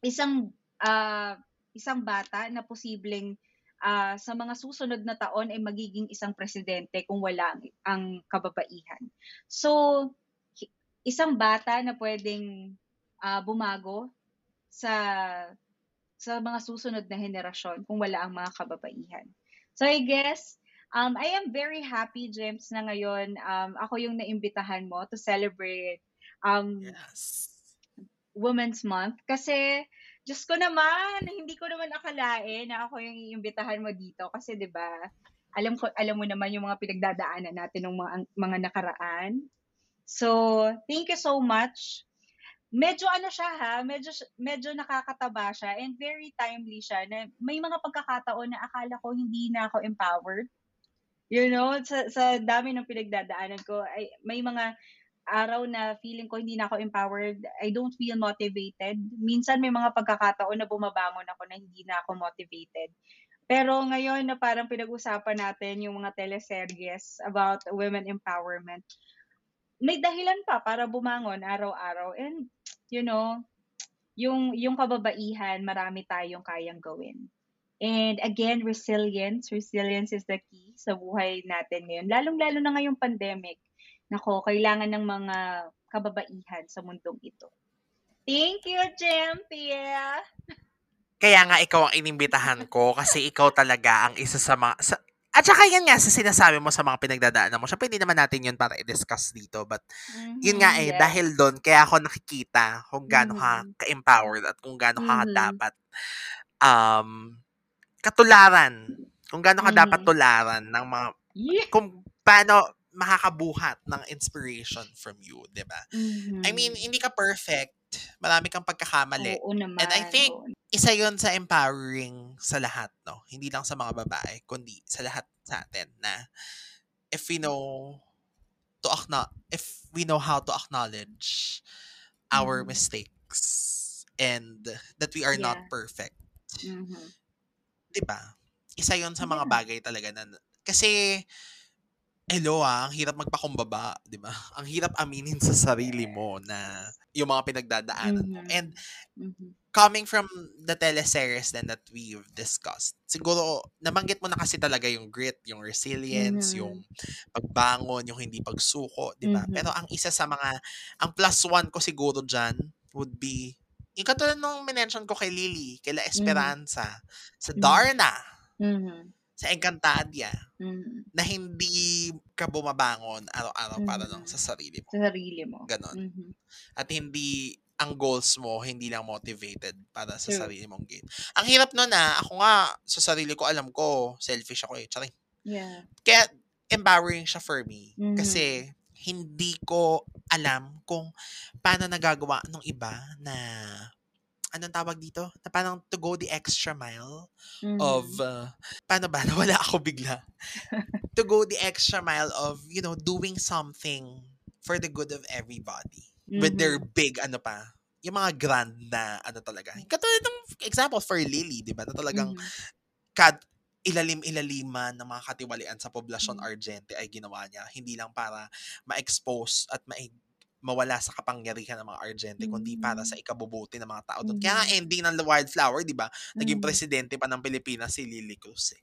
isang ah, isang bata na posibleng ah, sa mga susunod na taon ay magiging isang presidente kung wala ang, kababaihan. So, isang bata na pwedeng ah, bumago sa sa mga susunod na henerasyon kung wala ang mga kababaihan. So I guess um, I am very happy, James, na ngayon um, ako yung naimbitahan mo to celebrate um, Yes. Women's Month kasi Diyos ko naman, hindi ko naman akalain na ako yung iimbitahan mo dito kasi 'di ba? Alam ko alam mo naman yung mga pinagdadaanan natin ng mga mga nakaraan. So, thank you so much. Medyo ano siya ha, medyo medyo nakakataba siya and very timely siya na may mga pagkakataon na akala ko hindi na ako empowered. You know, sa, sa dami ng pinagdadaanan ko, ay, may mga araw na feeling ko hindi na ako empowered, I don't feel motivated. Minsan may mga pagkakataon na bumabangon ako na hindi na ako motivated. Pero ngayon na parang pinag-usapan natin yung mga teleseries about women empowerment, may dahilan pa para bumangon araw-araw. And, you know, yung, yung kababaihan, marami tayong kayang gawin. And again, resilience. Resilience is the key sa buhay natin ngayon. Lalong-lalo na ngayong pandemic Nako, kailangan ng mga kababaihan sa mundong ito. Thank you, Jempia! Kaya nga ikaw ang inimbitahan ko kasi ikaw talaga ang isa sa mga... Sa, at saka yan nga sa sinasabi mo sa mga pinagdadaanan mo. Siyempre, hindi naman natin yun para i-discuss dito. But yun nga eh, yes. dahil doon, kaya ako nakikita kung gaano ka Mhm. ka-empowered at kung gaano ka Mhm. dapat um, katularan. Kung gaano ka dapat Mhm. tularan ng mga Yeah. kung paano makakabuhat ng inspiration from you, 'di ba? Mhm. I mean, hindi ka perfect. Marami kang pagkakamali. Oo naman. And I think oo. isa 'yon sa empowering sa lahat, no? Hindi lang sa mga babae, kundi sa lahat sa atin na if we know to acknow- if we know how to acknowledge our Mhm. mistakes and that we are not Yeah. perfect. Mhm. 'Di ba? Isa 'yon sa mga Yeah. bagay talaga na kasi hello ah, ang hirap magpakumbaba, 'di ba? Ang hirap aminin sa sarili mo na yung mga pinagdadaanan mo. Mhm. And Mhm. coming from the teleseries then that we've discussed, siguro nabanggit mo na kasi talaga yung grit, yung resilience, Mhm. yung pagbangon, yung hindi pagsuko, 'di ba? Mhm. Pero ang isa sa mga ang plus one ko siguro diyan would be yung katulad nung minention ko kay Lily, kay La Mhm. Esperanza, sa Mhm. Darna, Mhm. sa Encantadia, Mhm. na hindi ka bumabangon araw-araw para lang Mhm. sa sarili mo. Sa sarili mo. Ganon. Mhm. At hindi ang goals mo, hindi lang motivated para sa True. sarili mong gain. Ang hirap nun ah, ako nga, sa sarili ko, alam ko, selfish ako eh. Charing. Yeah. Kaya, empowering siya for me. Mhm. Kasi, hindi ko alam kung paano nagagawa ng iba na, anong tawag dito? Na parang to go the extra mile of, Mhm. uh, paano ba? Nawala ako bigla. to go the extra mile of, you know, doing something for the good of everybody. With their Mhm. big, ano pa, yung mga grand na, ano talaga. Katulad ng example for Lily, di ba? Na talagang Mhm. kad ilalim-ilaliman ng mga katiwalian sa poblasyon Mhm. Argente ay ginawa niya. Hindi lang para ma-expose at ma mawala sa kapangyarihan ng mga Argente, kundi para sa Hmm. ikabubuti ng mga tao doon. Kaya nga Mhm. ending ng The Wildflower, di ba? Naging Mhm. presidente pa ng Pilipinas si Lily Cruz eh.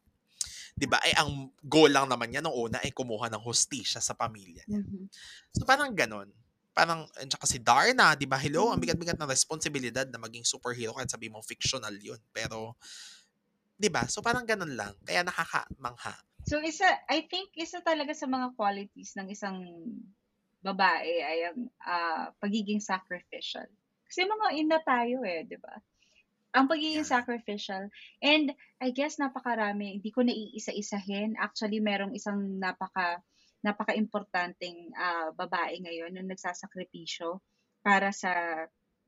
Di ba? Ay ang goal lang naman niya nung una ay kumuha ng hustisya sa pamilya niya. Mhm. So parang ganon. Parang, at saka si Darna, di ba? Hello, ang Mhm. bigat-bigat ng responsibilidad na maging superhero kahit sabi mo fictional yun. Pero, di ba? So parang ganon lang. Kaya nakakamangha. So isa, I think isa talaga sa mga qualities ng isang babae ay ang ah, pagiging sacrificial. Kasi mga ina tayo eh, 'di ba? Ang pagiging Yeah. sacrificial and I guess napakarami, hindi ko naiisa-isahin. Actually, merong isang napaka napaka-importanteng ah, babae ngayon na nagsasakripisyo para sa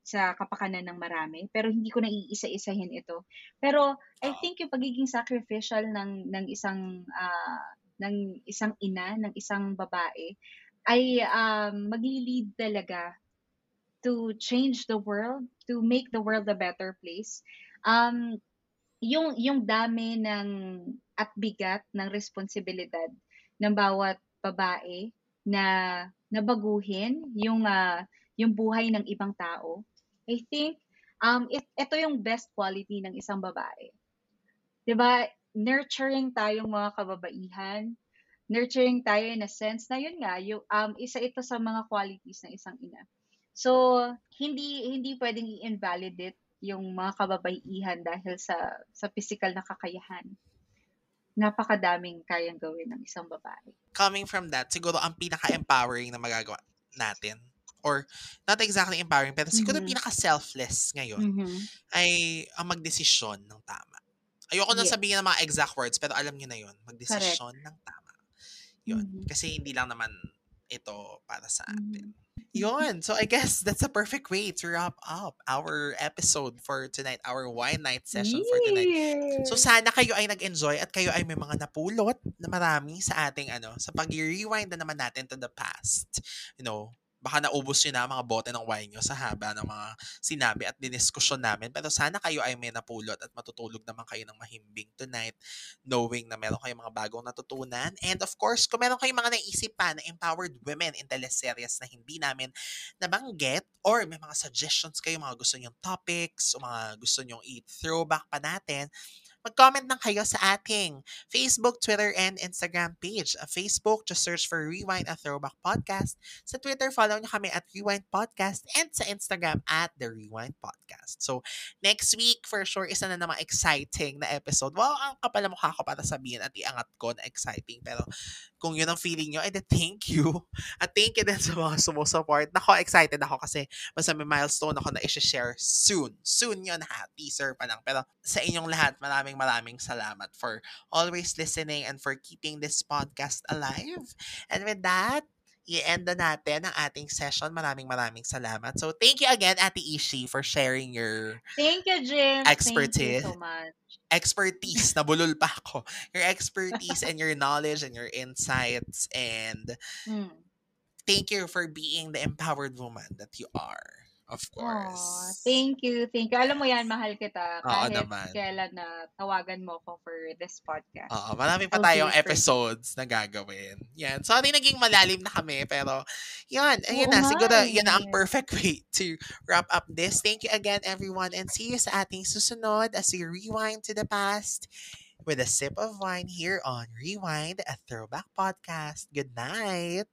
sa kapakanan ng marami. Pero hindi ko naiisa-isahin ito. Pero I Oo. think yung pagiging sacrificial ng ng isang ah, ng isang ina, ng isang babae ay um, magli-lead talaga to change the world, to make the world a better place. Um, yung yung dami ng at bigat ng responsibilidad ng bawat babae na nabaguhin yung ah, yung buhay ng ibang tao. I think um it, ito yung best quality ng isang babae. 'Di ba? Nurturing tayong mga kababaihan. Nurturing tayo in a sense na yun nga, yung um isa ito sa mga qualities ng isang ina. So, hindi hindi pwedeng i-invalidate yung mga kababaihan dahil sa sa physical na kakayahan. Napakadaming kayang gawin ng isang babae. Coming from that, siguro ang pinaka-empowering na magagawa natin or not exactly empowering, pero siguro Mhm. pinaka-selfless ngayon Mhm. ay ang magdesisyon ng tama. Ayoko na Yes. sabihin ng mga exact words, pero alam niyo na yun. Magdesisyon ng tama. Yun. Mhm. Kasi hindi lang naman ito para sa atin. Mhm. Yun. So I guess that's a perfect way to wrap up our episode for tonight, our wine night session for tonight. So sana kayo ay nag-enjoy at kayo ay may mga napulot na marami sa ating ano, sa pag-rewind na naman natin to the past. You know, baka naubos nyo na ang mga bote ng wine nyo sa haba ng mga sinabi at diniskusyon namin. Pero sana kayo ay may napulot at matutulog naman kayo ng mahimbing tonight knowing na meron kayong mga bagong natutunan. And of course, kung meron kayong mga naisip pa na empowered women in teleseries na hindi namin nabanggit or may mga suggestions kayo, mga gusto nyong topics o mga gusto nyong i-throwback pa natin, mag-comment lang kayo sa ating Facebook, Twitter, and Instagram page. Sa Facebook, just search for Rewind a Throwback Podcast. Sa Twitter, follow nyo kami at Rewind Podcast and sa Instagram at The Rewind Podcast. So, next week, for sure, isa na namang exciting na episode. Wow, ang kapal na mukha ko para sabihin at iangat ko na exciting. Pero kung yun ang feeling nyo, edi thank you. At thank you din sa mga sumusupport. Nako, excited ako kasi basta may milestone ako na i-share soon. Soon yun ha, teaser pa lang. Pero sa inyong lahat, maraming maraming maraming salamat for always listening and for keeping this podcast alive. And with that, i-end na natin ang ating session. Maraming maraming salamat. So, thank you again, Ate Ishi, for sharing your Thank you, Jim. Thank Expertise. you so much. expertise. Nabulol pa ako. Your expertise and your knowledge and your insights. And Mm. thank you for being the empowered woman that you are. Of course. thank you, thank you. Alam mo yan, mahal kita. Oo Kahit naman. kailan na tawagan mo ko for this podcast. Oo, marami pa do tayong episodes na gagawin. Yan. Sorry naging malalim na kami, pero yan, ayun Oo na. nga Siguro, yan na ang eh. perfect way to wrap up this. Thank you again, everyone, and see you sa ating susunod as we rewind to the past with a sip of wine here on Rewind, a throwback podcast. Good night.